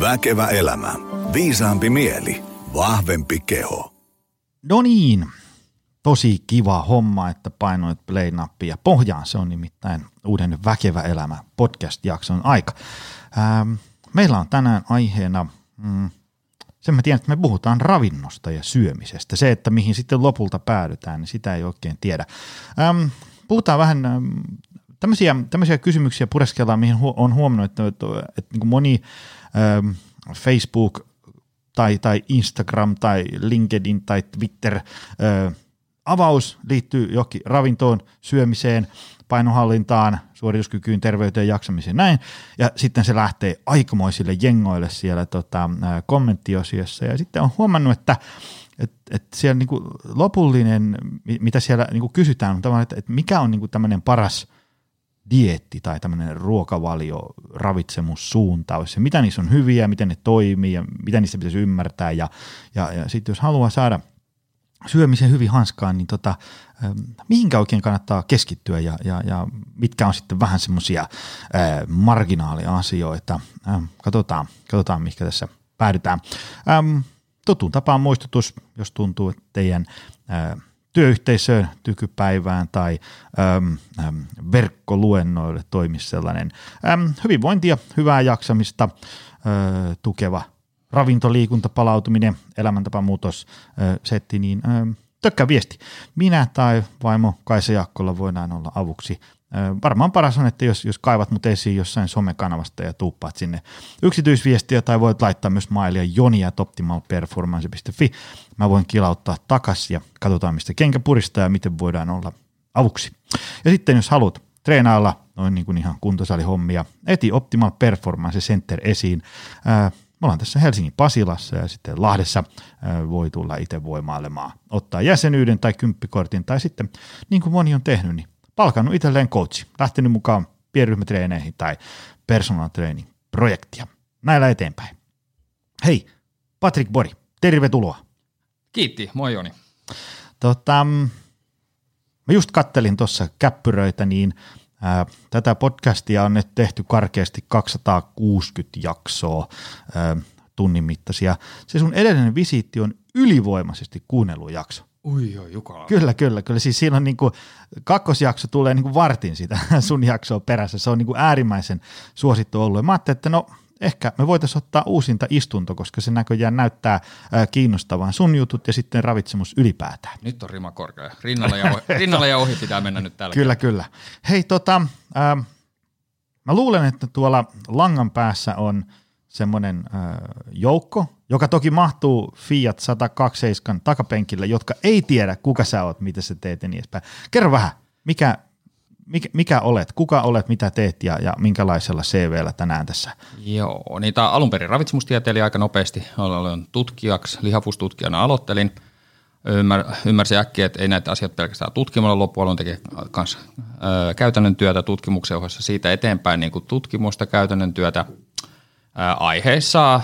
Väkevä elämä. Viisaampi mieli. Vahvempi keho. No niin, tosi kiva homma, että painoit play-nappia pohjaan. Se on nimittäin uuden Väkevä elämä podcast-jakson aika. Ähm, meillä on tänään aiheena, mm, sen mä tiedän, että me puhutaan ravinnosta ja syömisestä. Se, että mihin sitten lopulta päädytään, niin sitä ei oikein tiedä. Ähm, puhutaan vähän ähm, tämmöisiä, tämmöisiä kysymyksiä pureskellaan, mihin hu- on huomannut, että, että, että niin kuin moni ähm, Facebook tai, tai Instagram tai LinkedIn tai Twitter äh, avaus liittyy johonkin ravintoon, syömiseen, painohallintaan, suorituskykyyn, terveyteen, jaksamiseen, näin. Ja sitten se lähtee aikamoisille jengoille siellä tota, kommenttiosiossa. Ja sitten on huomannut, että et, et siellä niinku lopullinen, mitä siellä niinku kysytään, on tavallaan, että, että mikä on niinku tämmöinen paras dietti tai tämmöinen ruokavalio, ravitsemussuuntaus, ja mitä niissä on hyviä, miten ne toimii ja mitä niistä pitäisi ymmärtää. Ja, ja, ja sitten jos haluaa saada syömisen hyvin hanskaan, niin tota, mihinkä oikein kannattaa keskittyä ja, ja, ja mitkä on sitten vähän semmoisia marginaaliasioita. Ähm, katsotaan, katsotaan, mikä tässä päädytään. Ähm, tutun tapaan muistutus, jos tuntuu, että teidän äh, työyhteisöön, tykypäivään tai äm, äm, verkkoluennoille toimisi sellainen äm, hyvinvointia, hyvää jaksamista äh, tukeva ravintoliikunta, palautuminen, elämäntapamuutos, äh, setti, niin äh, tökkä viesti. Minä tai vaimo Kaisa Jakkola voidaan olla avuksi Varmaan paras on, että jos, jos kaivat mut esiin jossain somekanavasta ja tuuppaat sinne yksityisviestiä tai voit laittaa myös mailia jonia optimalperformance.fi. Mä voin kilauttaa takas ja katsotaan mistä kenkä puristaa ja miten voidaan olla avuksi. Ja sitten jos haluat treenailla noin niin kuin ihan kuntosalihommia, eti Optimal Performance Center esiin. Me ollaan tässä Helsingin Pasilassa ja sitten Lahdessa voi tulla itse voimailemaan, ottaa jäsenyyden tai kymppikortin tai sitten niin kuin moni on tehnyt, niin palkannut itselleen coachi, lähtenyt mukaan pienryhmätreeneihin tai personal training projektia. Näillä eteenpäin. Hei, Patrick Bori, tervetuloa. Kiitti, moi Joni. Tota, mä just kattelin tuossa käppyröitä, niin ää, tätä podcastia on nyt tehty karkeasti 260 jaksoa ää, tunnin mittaisia. Se sun edellinen visiitti on ylivoimaisesti kuunnellut jakso. Ui joo, Jukala. Kyllä, kyllä, kyllä. Siis siinä on niin kuin, kakkosjakso tulee niin kuin vartin sitä sun jaksoa perässä. Se on niin kuin äärimmäisen suosittu ollut. Ja mä ajattelin, että no ehkä me voitaisiin ottaa uusinta istunto, koska se näköjään näyttää kiinnostavan sun jutut ja sitten ravitsemus ylipäätään. Nyt on rima korkea. Rinnalla ja ohi, rinnalla ja ohi pitää mennä nyt täällä. Kyllä, kyllä. Hei, tota, äh, mä luulen, että tuolla langan päässä on semmoinen äh, joukko, joka toki mahtuu Fiat 127 takapenkille, jotka ei tiedä, kuka sä oot, mitä sä teet ja niin edespäin. Kerro vähän, mikä, mikä, mikä olet, kuka olet, mitä teet ja, ja minkälaisella CVllä tänään tässä? Joo, niitä alun perin ravitsemustieteilijä aika nopeasti. Olen tutkijaksi, lihavuustutkijana aloittelin. Ymmär, ymmärsin äkkiä, että ei näitä asioita pelkästään tutkimalla loppu, aloin tekee myös käytännön työtä tutkimuksen ohessa siitä eteenpäin niin kuin tutkimusta, käytännön työtä aiheissa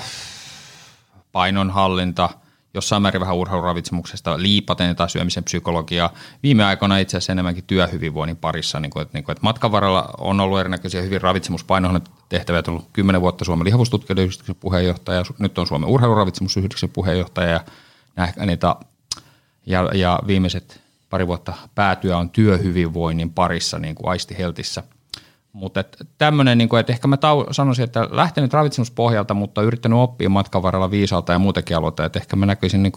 painonhallinta, jossain määrin vähän urheiluravitsemuksesta, liipaten tai syömisen psykologiaa. Viime aikoina itse asiassa enemmänkin työhyvinvoinnin parissa, niin kuin, että, niin kuin, että matkan varrella on ollut erinäköisiä hyvin ravitsemuspainonhallinta tehtäviä, ollut kymmenen vuotta Suomen lihavustutkijoiden puheenjohtaja, nyt on Suomen urheiluravitsemusyhdistyksen puheenjohtaja ja, niitä, ja, ja viimeiset pari vuotta päätyä on työhyvinvoinnin parissa niin kuin Aisti Heltissä – mutta tämmöinen, niin että ehkä mä tau- sanoisin, että lähtenyt ravitsemuspohjalta, mutta yrittänyt oppia matkan varrella viisalta ja muutenkin aloita. Että ehkä mä näkisin, niin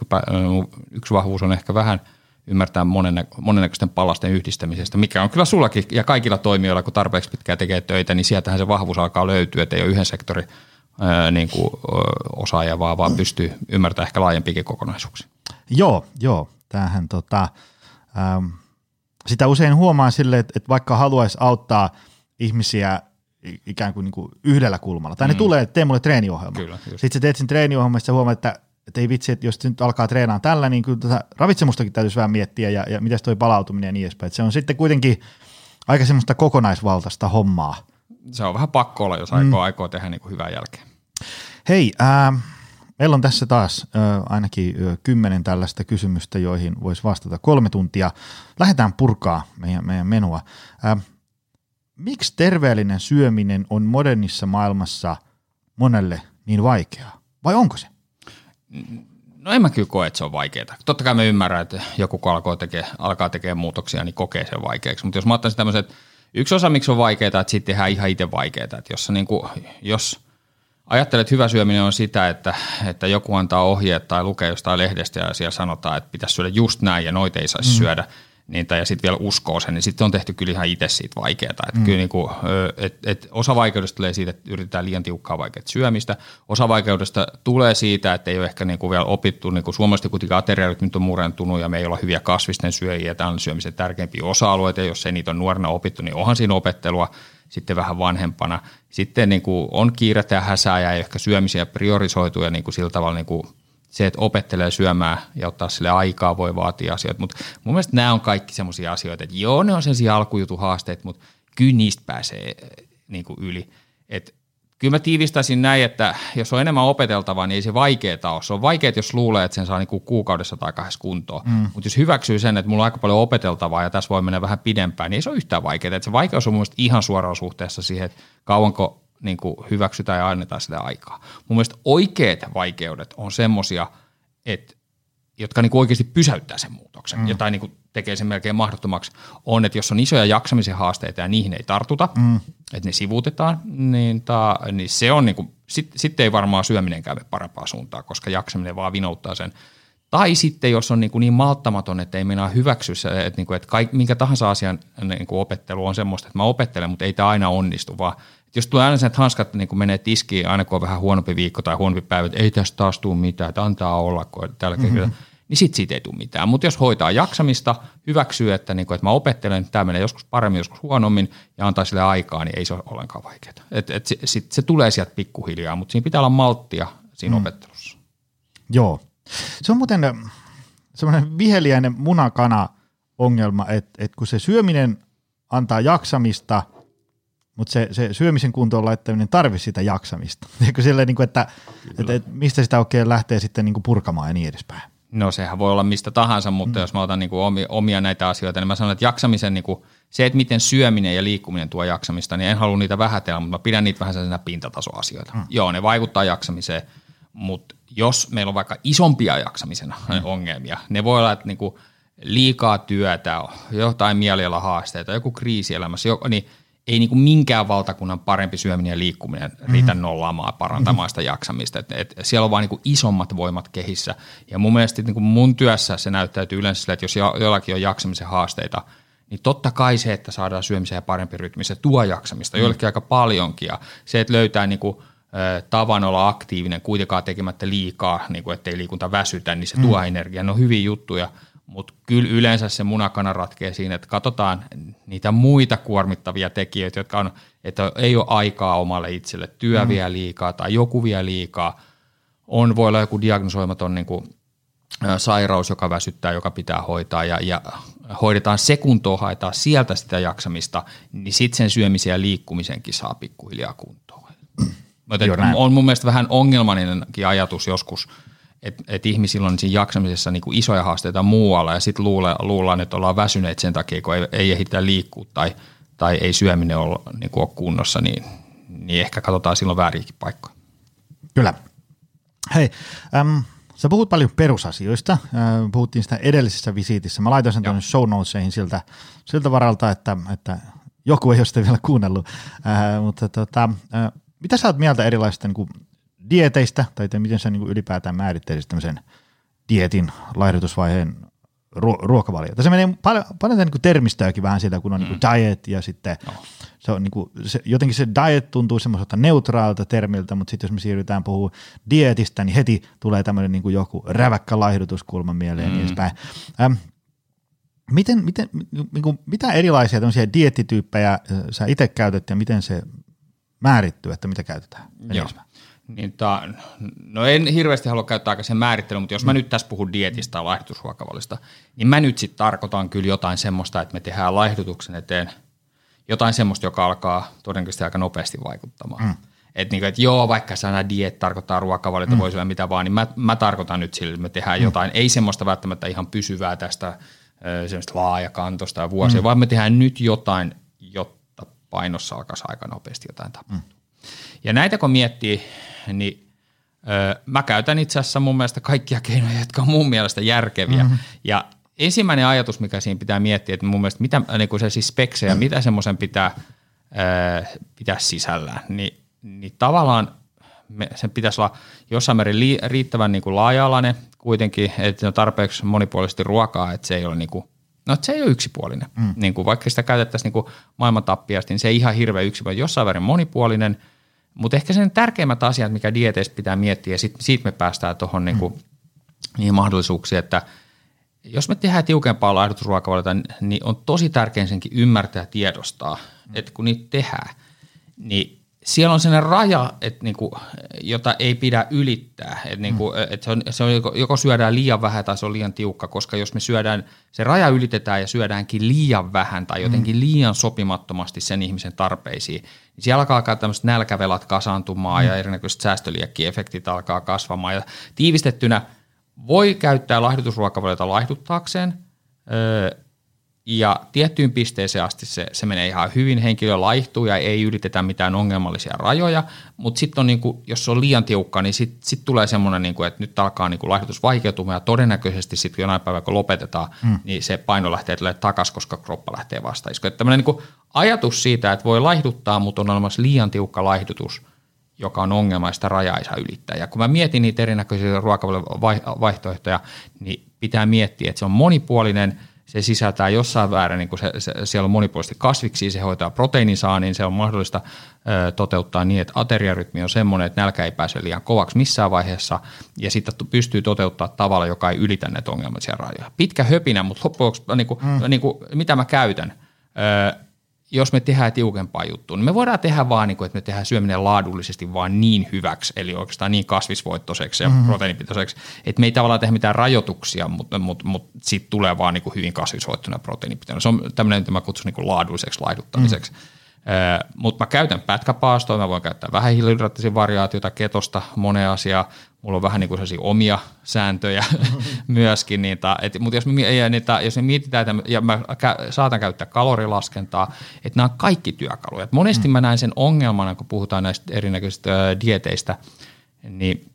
yksi vahvuus on ehkä vähän ymmärtää monen, monennäköisten palasten yhdistämisestä, mikä on kyllä sullakin ja kaikilla toimijoilla, kun tarpeeksi pitkään tekee töitä, niin sieltähän se vahvuus alkaa löytyä, että ei ole yhden sektorin niin kuin, osaaja, vaan, vaan pystyy ymmärtämään ehkä laajempikin kokonaisuuksia. Joo, joo. Tämähän tota, ähm, sitä usein huomaa sille, että, että vaikka haluaisi auttaa – ihmisiä ikään kuin, niin kuin yhdellä kulmalla. Tai mm. ne tulee, että tee mulle treeniohjelma. Kyllä, Sitten sä teet sen treeniohjelmassa ja huomaat, että, että ei vitsi, että jos nyt alkaa treenaa tällä, niin kyllä tätä ravitsemustakin täytyisi vähän miettiä ja, ja miten toi palautuminen ja niin edespäin. Että se on sitten kuitenkin aika semmoista kokonaisvaltaista hommaa. Se on vähän pakko olla, jos aikoo, mm. aikoo tehdä niin kuin hyvää jälkeen. Hei, äh, meillä on tässä taas äh, ainakin kymmenen tällaista kysymystä, joihin voisi vastata kolme tuntia. Lähdetään purkaa meidän, meidän menua. Äh, miksi terveellinen syöminen on modernissa maailmassa monelle niin vaikeaa? Vai onko se? No en mä kyllä koe, että se on vaikeaa. Totta kai mä ymmärrän, että joku kun alkaa tekee, alkaa tekemään muutoksia, niin kokee sen vaikeaksi. Mutta jos mä ottaisin tämmöiset, yksi osa miksi on vaikeaa, että sitten tehdään ihan itse vaikeaa. Että jos, niin kuin, jos ajattelet, että hyvä syöminen on sitä, että, että joku antaa ohjeet tai lukee jostain lehdestä ja siellä sanotaan, että pitäisi syödä just näin ja noita ei saisi mm. syödä – niin, tai ja sitten vielä uskoo sen, niin sitten on tehty kyllä ihan itse siitä vaikeaa. Mm. Kyllä niin kuin, et, et osa vaikeudesta tulee siitä, että yritetään liian tiukkaa vaikeaa syömistä. Osa vaikeudesta tulee siitä, että ei ole ehkä niin kuin vielä opittu, niin kuin suomalaisesti kuitenkin ateriarytmit on murentunut ja me ei olla hyviä kasvisten syöjiä. Tämä on syömisen tärkeimpiä osa-alueita, jos ei niitä on nuorena opittu, niin onhan siinä opettelua sitten vähän vanhempana. Sitten niin kuin on kiirettä ja häsää ja ehkä syömisiä priorisoitu ja niin kuin sillä tavalla niin kuin se, että opettelee syömään ja ottaa sille aikaa, voi vaatia asioita. Mutta mun mielestä nämä on kaikki sellaisia asioita, että joo, ne on sellaisia alkujutuhaasteet, mutta kyllä niistä pääsee niin kuin yli. Et kyllä mä tiivistäisin näin, että jos on enemmän opeteltavaa, niin ei se vaikeaa ole. Se on vaikeaa, jos luulee, että sen saa niin kuukaudessa tai kahdessa kuntoon. Mm. Mutta jos hyväksyy sen, että mulla on aika paljon opeteltavaa ja tässä voi mennä vähän pidempään, niin ei se ole yhtään vaikeaa. Et se vaikeus on mun ihan suoraan suhteessa siihen, että kauanko niin kuin hyväksytään ja annetaan sitä aikaa. Mun mielestä oikeat vaikeudet on semmoisia, että jotka niin kuin oikeasti pysäyttää sen muutoksen mm. ja tai niin kuin tekee sen melkein mahdottomaksi, on, että jos on isoja jaksamisen haasteita ja niihin ei tartuta, mm. että ne sivuutetaan, niin, ta, niin se on niin kuin, sitten sit ei varmaan syöminen käy parempaa suuntaa, koska jaksaminen vaan vinouttaa sen. Tai sitten jos on niin, kuin niin malttamaton, että ei minä hyväksy että, niin kuin, että kaik, minkä tahansa asian niin kuin opettelu on semmoista, että mä opettelen, mutta ei tämä aina onnistu, vaan jos tulee aina sen, että hanskat niin menee tiskiin aina kun on vähän huonompi viikko tai huonompi päivä, että ei tästä taas tule mitään, että antaa olla, kun tällä mm-hmm. niin sitten siitä ei tule mitään. Mutta jos hoitaa jaksamista, hyväksyy, että, niin kuin, että mä opettelen, että tämä menee joskus paremmin, joskus huonommin ja antaa sille aikaa, niin ei se ole ollenkaan vaikeaa. Et, et se, sit, se tulee sieltä pikkuhiljaa, mutta siinä pitää olla malttia siinä mm. opettelussa. Joo. Se on muuten semmoinen viheliäinen munakana ongelma, että, että kun se syöminen antaa jaksamista – mutta se, se syömisen kuntoon laittaminen tarvitsisi sitä jaksamista. Eikö sille, niin kuin, että, että, että, mistä sitä oikein lähtee sitten niin kuin purkamaan ja niin edespäin? No sehän voi olla mistä tahansa, mutta mm. jos mä otan niin kuin omia, näitä asioita, niin mä sanon, että jaksamisen, niin kuin, se, että miten syöminen ja liikkuminen tuo jaksamista, niin en halua niitä vähätellä, mutta mä pidän niitä vähän sellaisena pintatasoasioita. Mm. Joo, ne vaikuttaa jaksamiseen, mutta jos meillä on vaikka isompia jaksamisen mm. ongelmia, ne voi olla, että niin kuin liikaa työtä, jotain mieliala haasteita, joku kriisi elämässä, niin – ei niin kuin minkään valtakunnan parempi syöminen ja liikkuminen riitä mm. nollaamaan parantamaan sitä jaksamista. Et, et siellä on vain niin isommat voimat kehissä. Ja mun mielestä niin kuin mun työssä se näyttäytyy yleensä sille, että jos jollakin on jaksamisen haasteita, niin totta kai se, että saadaan syömiseen parempi rytmi, se tuo jaksamista, mm. joillekin aika paljonkin. Ja se, että löytää niin kuin, tavan olla aktiivinen, kuitenkaan tekemättä liikaa, niin kuin ettei liikunta väsytä, niin se mm. tuo energiaa. Ne on hyviä juttuja – mutta kyllä yleensä se munakana ratkee siinä, että katsotaan niitä muita kuormittavia tekijöitä, jotka on, että ei ole aikaa omalle itselle, työ mm. vie liikaa tai joku vie liikaa. On, voi olla joku diagnosoimaton niin kuin, sairaus, joka väsyttää, joka pitää hoitaa ja, ja hoidetaan se kuntoon, haetaan sieltä sitä jaksamista, niin sitten sen syömisen ja liikkumisenkin saa pikkuhiljaa kuntoon. on mun mielestä vähän ongelmallinenkin ajatus joskus – että et ihmisillä on siinä jaksamisessa niin kuin isoja haasteita muualla ja sitten luulla, luullaan, että ollaan väsyneet sen takia, kun ei, ei ehditä liikkua tai, tai ei syöminen ole, niin kuin ole kunnossa, niin, niin ehkä katsotaan silloin väärinkin paikkoja. Kyllä. Hei, äm, sä puhut paljon perusasioista. Äh, puhuttiin sitä edellisessä visiitissä. Mä laitoin sen tuonne show notesihin siltä, siltä varalta, että, että joku ei ole sitä vielä kuunnellut. Äh, mutta tota, äh, mitä sä oot mieltä erilaisista niin dieteistä, tai miten sä niin kuin ylipäätään määrittelisit tämmöisen dietin, laihdutusvaiheen ruo- ruokavalio. Tässä menee paljon, paljon niin kuin termistöäkin vähän siitä, kun on niinku mm. niin diet ja sitten no. se on niin kuin, se, jotenkin se diet tuntuu semmoiselta neutraalilta termiltä, mutta sitten jos me siirrytään puhumaan dietistä, niin heti tulee tämmöinen niin joku räväkkä laihdutuskulma mieleen mm. niin edespäin. Ähm, miten, miten, niin kuin, mitä erilaisia tämmöisiä diettityyppejä sä itse käytät ja miten se määrittyy, että mitä käytetään? Joo. Niin ta, no en hirveästi halua käyttää aika sen määrittelyä, mutta jos mä nyt tässä puhun dietistä tai laihdutusruokavalista, niin mä nyt sitten tarkoitan kyllä jotain semmoista, että me tehdään laihdutuksen eteen jotain semmoista, joka alkaa todennäköisesti aika nopeasti vaikuttamaan. Mm. Että niin et joo, vaikka sana diet tarkoittaa ruokavaliota, mm. voi olla mitä vaan, niin mä, mä tarkoitan nyt sille, että me tehdään mm. jotain, ei semmoista välttämättä ihan pysyvää tästä semmoista laajakantosta ja vuosia, mm. vaan me tehdään nyt jotain, jotta painossa alkaisi aika nopeasti jotain tapahtua. Mm. Ja näitä kun miettii, niin mä käytän itse asiassa mun mielestä kaikkia keinoja, jotka on mun mielestä järkeviä. Mm-hmm. Ja ensimmäinen ajatus, mikä siinä pitää miettiä, että mun mielestä mitä niin se siis speksejä, mm. mitä semmoisen pitää pitää sisällään, niin, niin tavallaan me, sen pitäisi olla jossain määrin li, riittävän niin kuin laaja-alainen kuitenkin, että se on tarpeeksi monipuolisesti ruokaa, että se ei ole niin kuin, no se ei ole yksipuolinen. Mm. Niin kuin, vaikka sitä käytettäisiin niin kuin maailman tappiasti, niin se ei ihan hirveän yksipuolinen, jossain määrin monipuolinen, mutta ehkä sen tärkeimmät asiat, mikä dieteistä pitää miettiä, ja sit, siitä me päästään tuohon niin kuin, mm. niihin mahdollisuuksiin, että jos me tehdään tiukempaa laihdutusruokavaliota, niin on tosi tärkeää senkin ymmärtää ja tiedostaa, mm. että kun niitä tehdään, niin siellä on sellainen raja, että niinku, jota ei pidä ylittää. Että niinku, mm. et se on, se on joko, joko syödään liian vähän tai se on liian tiukka, koska jos me syödään, se raja ylitetään ja syödäänkin liian vähän tai jotenkin mm. liian sopimattomasti sen ihmisen tarpeisiin, niin siellä alkaa tämmöiset nälkävelat kasaantumaan mm. ja erinäköiset säästöliekkiefektit alkaa kasvamaan. Ja tiivistettynä voi käyttää laihdutusruokavaliota laihduttaakseen, ja tiettyyn pisteeseen asti se, se menee ihan hyvin, henkilö laihtuu ja ei ylitetä mitään ongelmallisia rajoja, mutta sitten on niin kuin, jos se on liian tiukka, niin sitten sit tulee semmoinen, niin kuin, että nyt alkaa niin kuin laihdutus vaikeutumaan ja todennäköisesti sitten jonain päivänä kun lopetetaan, mm. niin se paino lähtee takaisin, koska kroppa lähtee vastaan. Että tämmöinen niin ajatus siitä, että voi laihduttaa, mutta on olemassa liian tiukka laihdutus, joka on ongelma ja sitä rajaa ei saa ylittää. Ja kun mä mietin niitä erinäköisiä ruokavaihtoehtoja, niin pitää miettiä, että se on monipuolinen – se sisältää jossain väärin, niin kun se, se, siellä on monipuolisesti kasviksi, se hoitaa niin se on mahdollista ö, toteuttaa niin, että ateriarytmi on semmoinen, että nälkä ei pääse liian kovaksi missään vaiheessa, ja sitten pystyy toteuttaa tavalla, joka ei ylitä näitä ongelmallisia rajoja. Pitkä höpinä, mutta loppujen niin kuin, mm. niin kuin, mitä mä käytän? Ö, jos me tehdään tiukempaa juttua, niin me voidaan tehdä vaan, niin kuin, että me tehdään syöminen laadullisesti vaan niin hyväksi, eli oikeastaan niin kasvisvoittoiseksi ja mm-hmm. proteiinipitoiseksi, että me ei tavallaan tehdä mitään rajoituksia, mutta, mutta, mutta siitä tulee vaan niin kuin hyvin kasvisvoittoinen ja proteiinipitoinen. Se on tämmöinen, mitä mä kutsun niin kuin laadulliseksi laihduttamiseksi. Mm-hmm. Mutta mä käytän pätkäpaastoa, mä voin käyttää vähän hiilihydraattisia variaatiota, ketosta, monea asiaa. Mulla on vähän niin kuin omia sääntöjä myöskin. Niitä, et, mutta jos me, niitä, jos me mietitään, että, ja mä kä- saatan käyttää kalorilaskentaa, että nämä on kaikki työkaluja. Et monesti mm. mä näen sen ongelmana, kun puhutaan näistä erinäköisistä äh, dieteistä, niin,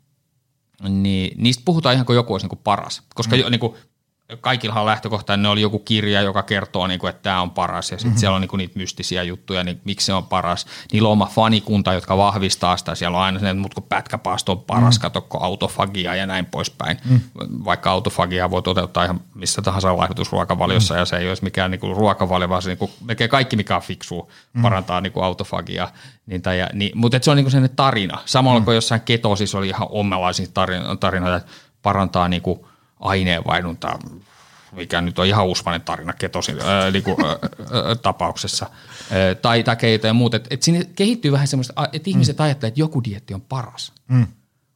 niin niistä puhutaan ihan kuin joku olisi niin kuin paras. Koska mm. jo, niin kuin, kaikilla on lähtökohta, ne oli joku kirja, joka kertoo, niin kuin, että tämä on paras ja sitten mm-hmm. siellä on niin kuin, niitä mystisiä juttuja, niin miksi se on paras. Niillä on oma fanikunta, jotka vahvistaa sitä. Siellä on aina se, että pätkäpaasto on paras, mm-hmm. katokko autofagia ja näin poispäin. Mm-hmm. Vaikka autofagia voi toteuttaa ihan missä tahansa laihdutusruokavaliossa mm-hmm. ja se ei olisi mikään niin kuin ruokavalio, vaan se niin kuin, melkein kaikki mikä on fiksu mm-hmm. parantaa niin kuin autofagia. Niin, tai, niin, mutta se on niin kuin tarina. Samalla mm-hmm. kuin jossain ketosissa oli ihan omalaisia tarinoita, että parantaa niin kuin – aineenvaihdunta, mikä nyt on ihan uusmainen tarina ketosin ää, niinku, ää, ää, tapauksessa, ää, tai takeita ja muut. Että et sinne kehittyy vähän semmoista, että ihmiset mm. ajattelee, että joku dietti on paras. Mm.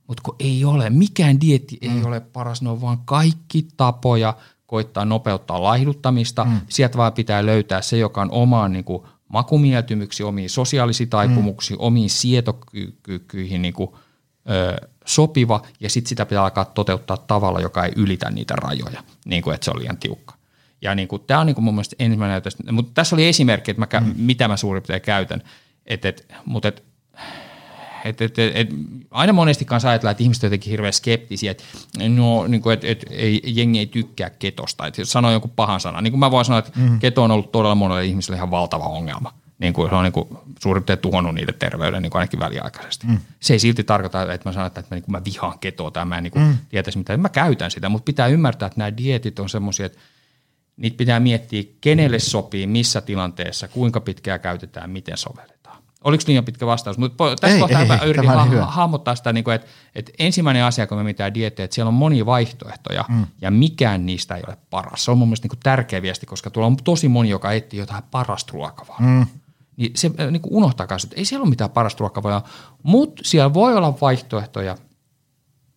Mutta kun ei ole, mikään dietti mm. ei ole paras, ne on vaan kaikki tapoja koittaa nopeuttaa laihduttamista. Mm. Sieltä vaan pitää löytää se, joka on omaan niin kuin, makumieltymyksiin, omiin sosiaalisiin taipumuksiin, mm. omiin sietokykyihin niin kuin, ö, sopiva ja sitten sitä pitää alkaa toteuttaa tavalla, joka ei ylitä niitä rajoja, niin kuin että se on liian tiukka. Ja niin kuin, tämä on niin kuin mun mielestä ensimmäinen näytös, mutta tässä oli esimerkki, että mä, mm. mitä mä suurin piirtein käytän, et, et, mutta et, et, et, et, et, aina monesti kanssa ajatellaan, että ihmiset ovat jotenkin hirveän skeptisiä, että no, niin kuin, et, et, ei, jengi ei tykkää ketosta, että sanoo jonkun pahan sanan. Niin kuin mä voin sanoa, että mm. keto on ollut todella monelle ihmiselle ihan valtava ongelma niin kuin se on niin kuin suurin piirtein tuhonnut niiden terveyden niin kuin ainakin väliaikaisesti. Mm. Se ei silti tarkoita, että mä sanon, että mä, niin kuin mä vihaan ketoa tai mä en niin kuin mm. tietäisi mitä. Mä käytän sitä, mutta pitää ymmärtää, että nämä dietit on semmoisia, että niitä pitää miettiä, kenelle sopii, missä tilanteessa, kuinka pitkää käytetään, miten sovelletaan. Oliko liian pitkä vastaus? Mutta tässä ei, kohtaa ei, mä yritin ha- hahmottaa sitä, niin kuin, että, että ensimmäinen asia, kun me mitään diettejä, että siellä on monia vaihtoehtoja mm. ja mikään niistä ei ole paras. Se on mun mielestä niin kuin tärkeä viesti, koska tuolla on tosi moni, joka etsii jotain parasta ruokavaa. Mm niin se äh, niin unohtaa kanssa, että ei siellä ole mitään parasta ruokavaliota, mutta siellä voi olla vaihtoehtoja,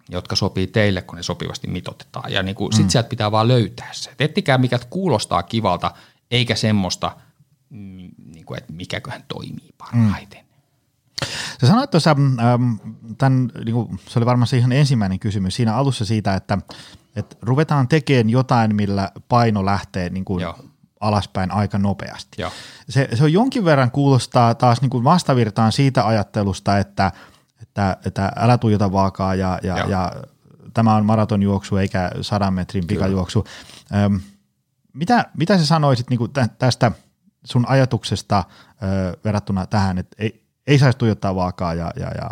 jotka sopii teille, kun ne sopivasti mitotetaan. Ja niin mm. sitten sieltä pitää vaan löytää se. Et ettikää, mikä kuulostaa kivalta, eikä semmoista, mm, niin kuin, että mikäköhän toimii parhaiten. Mm. Sä sanoit tuossa, ähm, tämän, niin kuin, se oli varmaan se ihan ensimmäinen kysymys siinä alussa siitä, että, että ruvetaan tekemään jotain, millä paino lähtee niin kuin alaspäin aika nopeasti. Se, se on jonkin verran kuulostaa taas niin kuin vastavirtaan siitä ajattelusta, että että, että älä tuijota vaakaa ja, ja, ja tämä on maratonjuoksu eikä sadan metrin pikajuoksu. Öm, mitä, mitä sä sanoisit niin kuin tästä sun ajatuksesta ö, verrattuna tähän, että ei, ei saisi tuijottaa vaakaa ja, ja, ja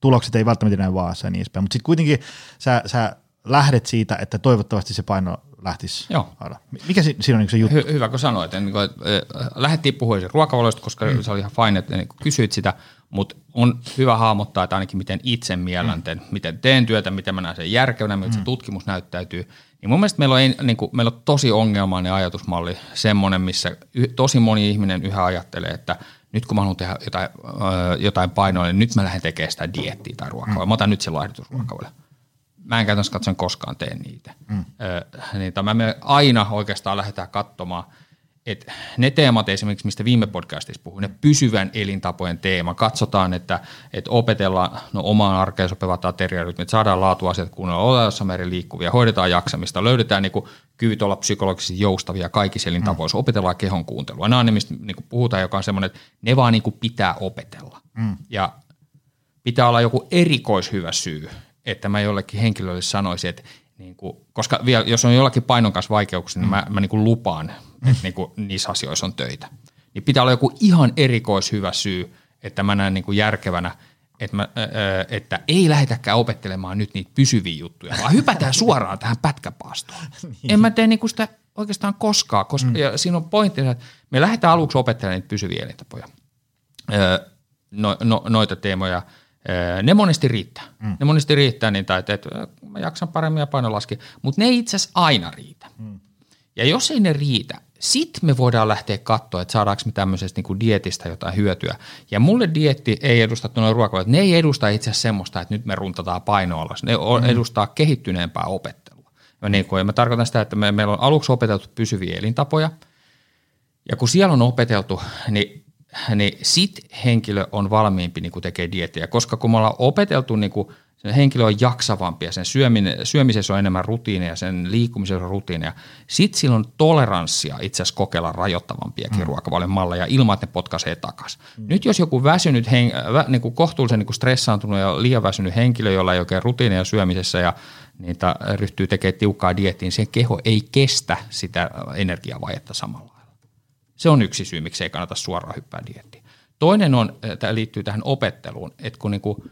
tulokset ei välttämättä näin vaassa ja niin edespäin, mutta sitten kuitenkin sä, sä lähdet siitä, että toivottavasti se paino lähtisi Joo. Aina. Mikä si- siinä on niin se juttu? Hy- hyvä, kun sanoit. Niin kuin, äh, lähdettiin puhumaan ruokavaloista, koska mm. se oli ihan fine, että niin kysyit sitä, mutta on hyvä hahmottaa, että ainakin miten itse miellän mm. miten teen työtä, miten mä näen sen järkevänä, miltä mm. se tutkimus näyttäytyy. Niin mun mielestä meillä on, niin kuin, meillä on tosi ongelmainen ajatusmalli, semmoinen, missä y- tosi moni ihminen yhä ajattelee, että nyt kun mä haluan tehdä jotain, äh, jotain painoa, niin nyt mä lähden tekemään sitä diettiä tai ruokaa. Mm. Mä otan nyt sen laihdutusruokavalle. Mm mä en käytännössä katsoen koskaan tee niitä. Mm. Ö, niin, mä me aina oikeastaan lähdetään katsomaan, että ne teemat esimerkiksi, mistä viime podcastissa puhuin, ne pysyvän elintapojen teema, katsotaan, että, että opetellaan no, omaan arkeen sopivat ateriarytmit, saadaan laatuasiat kunnolla, ollaan määrin liikkuvia, hoidetaan jaksamista, löydetään niin kuin, kyvyt olla psykologisesti joustavia kaikissa elintavoissa, mm. opetellaan kehon kuuntelua. Nämä on ne, mistä niin kuin puhutaan, joka on semmoinen, että ne vaan niin kuin pitää opetella. Mm. Ja pitää olla joku erikoishyvä syy, että mä jollekin henkilölle sanoisin, että niin kuin, koska vielä, jos on jollakin painon kanssa vaikeuksia, niin mä, mä niin kuin lupaan, että niin kuin niissä asioissa on töitä. Niin pitää olla joku ihan erikoishyvä syy, että mä näen niin kuin järkevänä, että, mä, että ei lähetäkään opettelemaan nyt niitä pysyviä juttuja, vaan hypätään suoraan tähän pätkäpaastoon. niin. En mä tee niinku sitä oikeastaan koskaan, koska mm. ja siinä on pointti, että me lähdetään aluksi opettelemaan niitä pysyviä elintapoja, no, no, noita teemoja – ne monesti riittää. Mm. Ne monesti riittää niin, että, että mä jaksan paremmin ja paino laski, mutta ne ei itse asiassa aina riitä. Mm. Ja jos ei ne riitä, sit me voidaan lähteä katsoa, että saadaanko me tämmöisestä niin dietistä jotain hyötyä. Ja mulle dietti ei edusta tuolla ruokavaliot, ne ei edusta itse asiassa semmoista, että nyt me runtataan painoa alas. Ne mm. edustaa kehittyneempää opettelua. Ja, niin kuin, ja mä tarkoitan sitä, että me, meillä on aluksi opeteltu pysyviä elintapoja, ja kun siellä on opeteltu, niin niin sit henkilö on valmiimpi niin tekemään diettiä, koska kun me ollaan opeteltu, niin kuin, se henkilö on jaksavampi ja sen syöminen, syömisessä on enemmän rutiineja, sen liikkumisessa on rutiineja. Sitten sillä on toleranssia itse asiassa kokeilla rajoittavampiakin mm. ruokavalion malleja ilman, että ne potkaisee takaisin. Mm. Nyt jos joku väsynyt, hen, vä, niin kuin kohtuullisen niin kuin stressaantunut ja liian väsynyt henkilö, jolla ei oikein rutiineja syömisessä ja niitä ryhtyy tekemään tiukkaa diettiin, sen keho ei kestä sitä energiavajetta samalla. Se on yksi syy, miksi ei kannata suoraan hyppää diettiin. Toinen on, tämä liittyy tähän opetteluun, että kun niinku,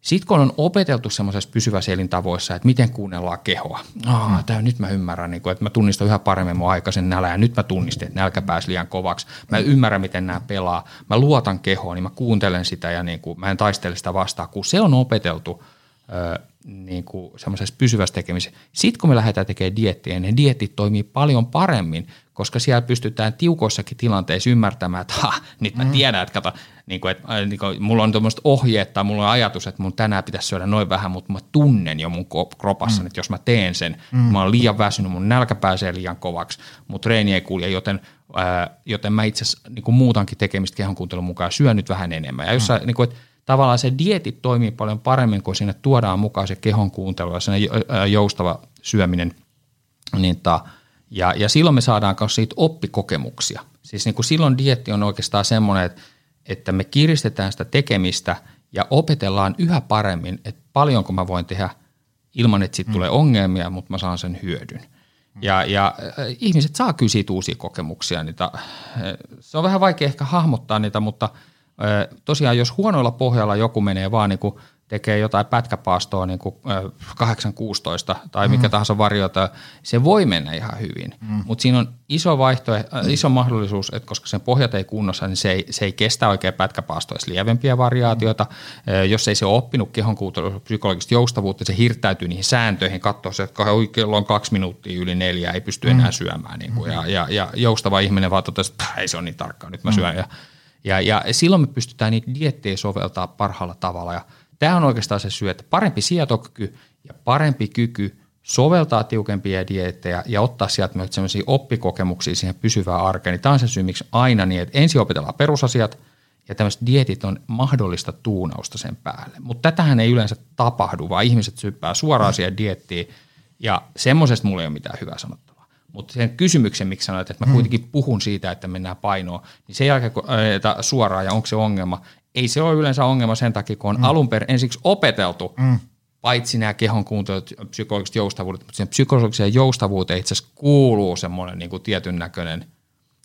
sitten kun on opeteltu semmoisessa pysyvässä elintavoissa, että miten kuunnellaan kehoa. Mm. tää, nyt mä ymmärrän, niin kuin, että mä tunnistan yhä paremmin mun aikaisen nälä ja nyt mä tunnistin, että nälkä pääsi liian kovaksi. Mä ymmärrän, miten nämä pelaa. Mä luotan kehoon, niin mä kuuntelen sitä ja niin kuin, mä en taistele sitä vastaan. Kun se on opeteltu ö, niin kuin semmoisessa pysyvässä tekemisessä. Sitten kun me lähdetään tekemään diettiä, niin dietit toimii paljon paremmin, koska siellä pystytään tiukoissakin tilanteissa ymmärtämään, että ha, nyt mä mm. tiedän, että kato, niin kuin, että, niin kuin, mulla on tuommoista ohjeet tai mulla on ajatus, että mun tänään pitäisi syödä noin vähän, mutta mä tunnen jo mun kropassa, mm. että jos mä teen sen, mm. mä oon liian väsynyt, mun nälkä pääsee liian kovaksi, mun treeni ei kulje, joten, ää, joten mä itse asiassa niin muutankin tekemistä kehonkuuntelun mukaan syön nyt vähän enemmän. Ja jos mm. sä, niin kuin, että tavallaan se dietit toimii paljon paremmin, kun sinne tuodaan mukaan se kehon kuuntelu ja sen joustava syöminen, niin ta, ja, ja silloin me saadaan myös siitä oppikokemuksia. Siis niin kuin silloin dietti on oikeastaan semmoinen, että, että me kiristetään sitä tekemistä ja opetellaan yhä paremmin, että paljonko mä voin tehdä ilman, että siitä mm. tulee ongelmia, mutta mä saan sen hyödyn. Mm. Ja, ja äh, ihmiset saa kyllä siitä uusia kokemuksia. Niitä. Se on vähän vaikea ehkä hahmottaa niitä, mutta äh, tosiaan jos huonoilla pohjalla joku menee vaan niin kuin – tekee jotain pätkäpaastoa niin kuin 816 tai mikä mm. tahansa variota, se voi mennä ihan hyvin. Mm. Mutta siinä on iso vaihto, äh, iso mahdollisuus, että koska sen pohjat ei kunnossa, niin se ei, se ei kestä oikein pätkäpaastoa, lievempiä variaatioita. Mm. Jos ei se ole oppinut kehon psykologista joustavuutta, se hirttäytyy niihin sääntöihin, katsoo se, että kello on kaksi minuuttia yli neljä, ei pysty enää mm. syömään. Niin kuin, ja, ja, ja joustava ihminen vaan totesi, että ei se on niin tarkkaa, nyt mä syön. Mm. Ja, ja, ja silloin me pystytään niitä diettejä soveltaa parhaalla tavalla ja – Tämä on oikeastaan se syy, että parempi sietokyky ja parempi kyky soveltaa tiukempia diettejä ja ottaa sieltä myös sellaisia oppikokemuksia siihen pysyvään arkeen. Niin tämä on se syy, miksi aina niin, että ensin opetellaan perusasiat ja tämmöiset dietit on mahdollista tuunausta sen päälle. Mutta tätähän ei yleensä tapahdu, vaan ihmiset syppää suoraan siihen diettiin ja semmoisesta mulla ei ole mitään hyvää sanottavaa. Mutta sen kysymyksen, miksi sanoit, että mä hmm. kuitenkin puhun siitä, että mennään painoon, niin se jälkeen kun suoraan ja onko se ongelma, ei se ole yleensä ongelma sen takia, kun on mm. alun perin ensiksi opeteltu, mm. paitsi nämä kehon kuuntelut, psykologiset joustavuudet, mutta siihen psykologiseen joustavuuteen itse asiassa kuuluu semmoinen niin kuin tietyn näköinen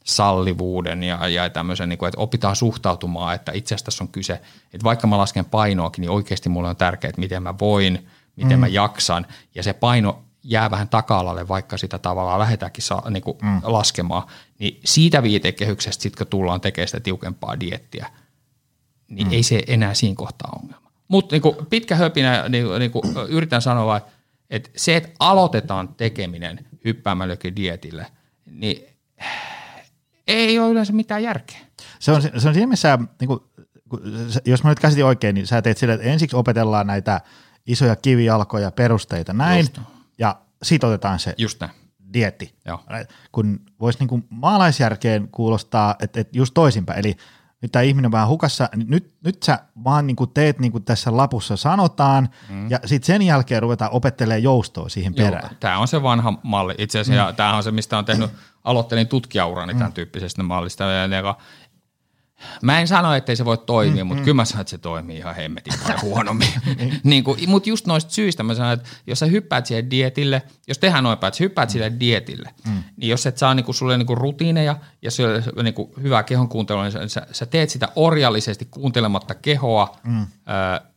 sallivuuden ja, ja tämmöisen, niin kuin, että opitaan suhtautumaan, että itse asiassa tässä on kyse, että vaikka mä lasken painoakin, niin oikeasti mulle on tärkeää, että miten mä voin, miten mm. mä jaksan, ja se paino jää vähän taka-alalle, vaikka sitä tavallaan lähdetäänkin saa, niin kuin mm. laskemaan, niin siitä viitekehyksestä sitten kun tullaan tekemään sitä tiukempaa diettiä, niin mm. ei se enää siinä kohtaa ongelma. Mutta niin pitkä höpinä, niin, niin kuin yritän sanoa, että se, että aloitetaan tekeminen hyppäämällä dietille, niin ei ole yleensä mitään järkeä. Se on, se on siinä missä, niin kuin, jos mä nyt käsitin oikein, niin sä teet sille, että ensiksi opetellaan näitä isoja kivijalkoja, perusteita, näin, Just. ja sitten otetaan se Just näin. dietti. Joo. Kun voisi niin kuin maalaisjärkeen kuulostaa, että, että just toisinpäin, eli nyt tämä ihminen on vähän hukassa, niin nyt, nyt sä vaan niin kuin teet niin kuin tässä lapussa sanotaan, mm. ja sitten sen jälkeen ruvetaan opettelemaan joustoa siihen perään. Tämä on se vanha malli itse asiassa, mm. ja tämä on se, mistä on tehnyt, aloittelin tutkijaurani mm. tämän tyyppisestä mallista, ja Mä en sano, että se voi toimia, mm, mutta mm. kyllä mä sanon, että se toimii ihan hemmetin paljon huonommin. niin, niin mutta just noista syistä mä sanon, että jos sä hyppäät siihen dietille, jos tehdään noin päin, että sä hyppäät mm. sille dietille, mm. niin jos et saa niinku sulle niinku rutiineja ja sulle niinku hyvää kehon kuuntelua, niin sä, sä teet sitä orjallisesti kuuntelematta kehoa, mm. ö,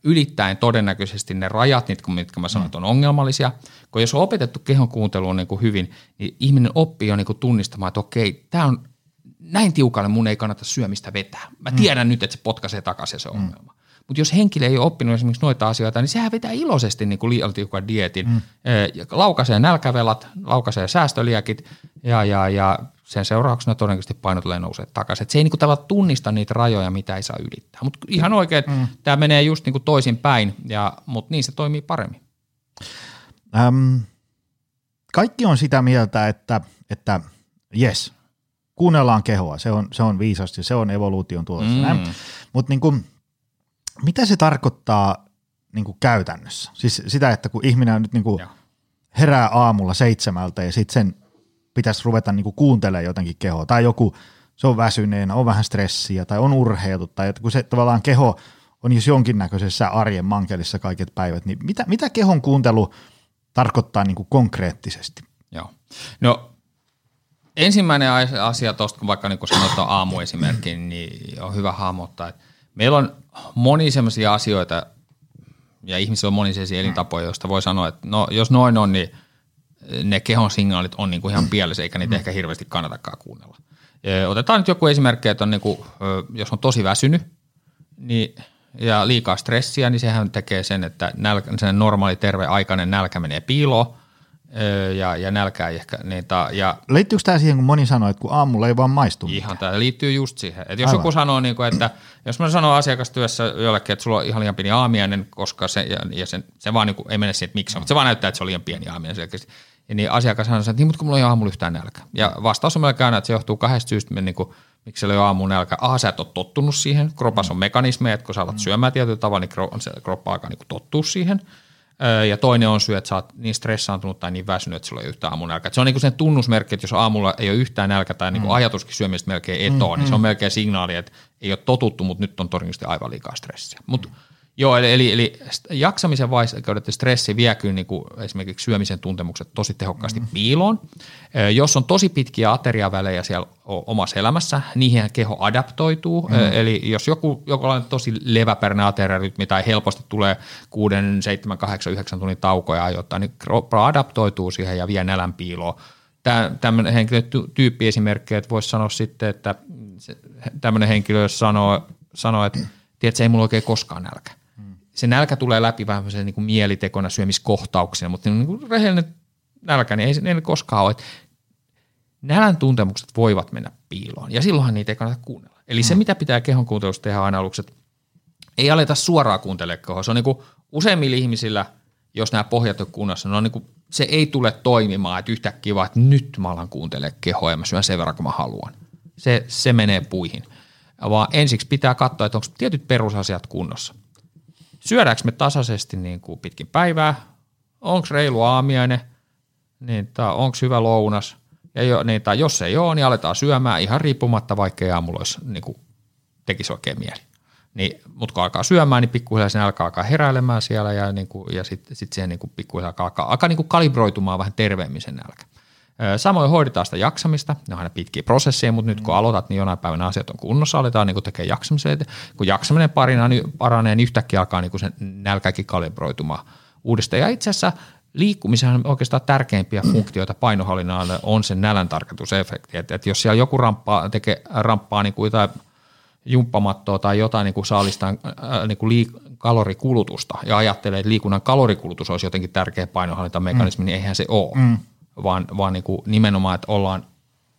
ylittäen todennäköisesti ne rajat, mitkä, mitkä mä sanon, mm. on ongelmallisia. Kun jos on opetettu kehon kuunteluun niinku hyvin, niin ihminen oppii jo niinku tunnistamaan, että okei, tämä on näin tiukalle mun ei kannata syömistä vetää. Mä tiedän mm. nyt, että se potkaisee takaisin se mm. ongelma. Mm. Mutta jos henkilö ei ole oppinut esimerkiksi noita asioita, niin sehän vetää iloisesti niin kuin liian tiukan dietin. Mm. Laukaisee nälkävelat, laukaisee säästöliäkit ja, ja, ja sen seurauksena todennäköisesti paino tulee nousee takaisin. Et se ei niin kuin tavallaan tunnista niitä rajoja, mitä ei saa ylittää. Mutta ihan oikein, mm. tämä menee just niin kuin toisin päin, mutta niin se toimii paremmin. Öm, kaikki on sitä mieltä, että, että yes, kuunnellaan kehoa, se on, se on viisasti, se on evoluution tulossa. Mm. Mutta niin mitä se tarkoittaa niin kuin käytännössä? Siis sitä, että kun ihminen on nyt niin kuin herää aamulla seitsemältä ja sitten sen pitäisi ruveta niin kuin kuuntelemaan jotenkin kehoa, tai joku, se on väsyneenä, on vähän stressiä, tai on urheiltu, tai että kun se tavallaan keho on jos jonkinnäköisessä arjen mankelissa kaiket päivät, niin mitä, mitä kehon kuuntelu tarkoittaa niin kuin konkreettisesti? Joo. No ensimmäinen asia tuosta, vaikka niin kun sanotaan aamuesimerkki, niin on hyvä hahmottaa, että meillä on moni sellaisia asioita, ja ihmisillä on moni sellaisia elintapoja, joista voi sanoa, että no, jos noin on, niin ne kehon signaalit on niin kuin ihan pielessä, eikä niitä ehkä hirveästi kannatakaan kuunnella. Otetaan nyt joku esimerkki, että on niin kuin, jos on tosi väsynyt niin, ja liikaa stressiä, niin sehän tekee sen, että nälkä, sen normaali terve aikainen nälkä menee piiloon, ja, ja nälkää ehkä. Niitä, ja Liittyykö tämä siihen, kun moni sanoo, että kun aamulla ei vaan maistu Ihan, mitään? tämä liittyy just siihen. Että jos Aivan. joku sanoo, niin kuin, että jos mä sanon asiakastyössä jollekin, että sulla on ihan liian pieni aamiainen, koska se, ja, ja sen, se vaan niin kuin, ei mene siihen, että miksi on, mutta se vaan näyttää, että se on liian pieni aamiainen selkeästi. Ja niin asiakas sanoo, että niin, mutta kun mulla ei ole aamulla yhtään nälkä. Ja vastaus on melkein aina, että se johtuu kahdesta syystä, niin kuin, miksi se ei ole aamun nälkä. Ah, sä et ole tottunut siihen. Kropas on mekanismeja, että kun sä alat syömään tietyllä tavalla, niin kroppa alkaa niin tottua siihen – ja toinen on syy, että sä oot niin stressaantunut tai niin väsynyt, että sulla ei ole yhtään aamun nälkä. Se on niin sen tunnusmerkki, että jos aamulla ei ole yhtään nälkä tai niin mm. ajatuskin syömistä melkein etoa, mm, niin se on mm. melkein signaali, että ei ole totuttu, mutta nyt on todennäköisesti aivan liikaa stressiä. Mutta mm. Joo, eli, eli, eli jaksamisen vaikeudet ja stressi vie kyllä niin kuin esimerkiksi syömisen tuntemukset tosi tehokkaasti mm. piiloon. Jos on tosi pitkiä ateriavälejä siellä omassa elämässä, niihin keho adaptoituu. Mm. Eli jos joku, joku on tosi leväpärinen ateriarytmi tai helposti tulee 6, 7, 8, 9 tunnin taukoja ajoittaa, niin kroppa adaptoituu siihen ja vie nälän piiloon. Tämmöinen henkilötyyppi esimerkki, että voisi sanoa sitten, että tämmöinen henkilö, jos sanoo, sanoo että tiedätkö, ei mulla oikein koskaan nälkä se nälkä tulee läpi vähän niin kuin mielitekona syömiskohtauksena, mutta niin kuin rehellinen nälkä, niin ei se ei koskaan ole. Nälän tuntemukset voivat mennä piiloon ja silloinhan niitä ei kannata kuunnella. Eli hmm. se, mitä pitää kehon kuuntelusta tehdä aina aluksi, että ei aleta suoraan kuuntelemaan kehoa. Se on niin kuin useimmilla ihmisillä, jos nämä pohjat on kunnossa, no niin kuin, se ei tule toimimaan, että yhtäkkiä vaan, että nyt mä alan kuuntelemaan kehoa ja mä syön sen verran, kun mä haluan. Se, se menee puihin. Vaan ensiksi pitää katsoa, että onko tietyt perusasiat kunnossa – syödäänkö me tasaisesti niin kuin pitkin päivää, onko reilu aamiainen, niin, onko hyvä lounas, ja jo, niin, tai jos ei ole, niin aletaan syömään ihan riippumatta, vaikka ei aamulla olisi, niin kuin, tekisi oikein mieli. Niin, mutta kun alkaa syömään, niin pikkuhiljaa sen alkaa alkaa heräilemään siellä ja, niin kuin, ja sitten sit siihen niin pikkuhiljaa alkaa, alkaa niin kuin kalibroitumaan vähän terveemmin sen nälkä. Samoin hoidetaan sitä jaksamista, ne on aina pitkiä prosesseja, mutta nyt kun aloitat, niin jonain päivänä asiat on kunnossa, aletaan niin tekemään jaksamisen. Kun jaksaminen parina niin paranee, niin yhtäkkiä alkaa niin sen nälkäkin kalibroitumaan uudestaan. Ja itse asiassa liikkumisen on oikeastaan tärkeimpiä funktioita painohallinnalle on sen nälän tarkoitusefekti. Että, että jos siellä joku ramppaa, tekee, ramppaa niin kuin jotain jumppamattoa tai jotain niin kuin saalistaan niin kuin liik- kalorikulutusta ja ajattelee, että liikunnan kalorikulutus olisi jotenkin tärkeä painohallintamekanismi, mm. niin eihän se ole. Mm vaan, vaan niin kuin nimenomaan, että ollaan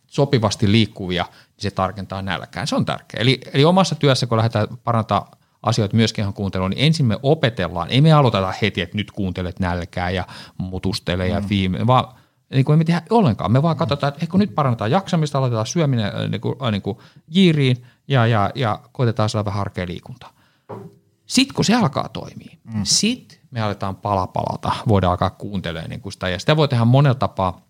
sopivasti liikkuvia, niin se tarkentaa nälkään. Se on tärkeää. Eli, eli omassa työssä, kun lähdetään parantaa asioita myöskin ihan kuunteluun, niin ensin me opetellaan. Ei me aloiteta heti, että nyt kuuntelet nälkää ja mutustele ja mm. viime, vaan niin kuin emme tehdä ollenkaan. Me vaan katsotaan, että kun nyt parannetaan jaksamista, aloitetaan syöminen äh, niin kuin, äh, niin kuin jiiriin ja, ja, ja koitetaan saada vähän harkea liikuntaa. Sitten kun se alkaa toimia, mm. sitten me aletaan pala palata, voidaan alkaa kuuntelemaan niin kuin sitä. Ja sitä voi tehdä monella tapaa,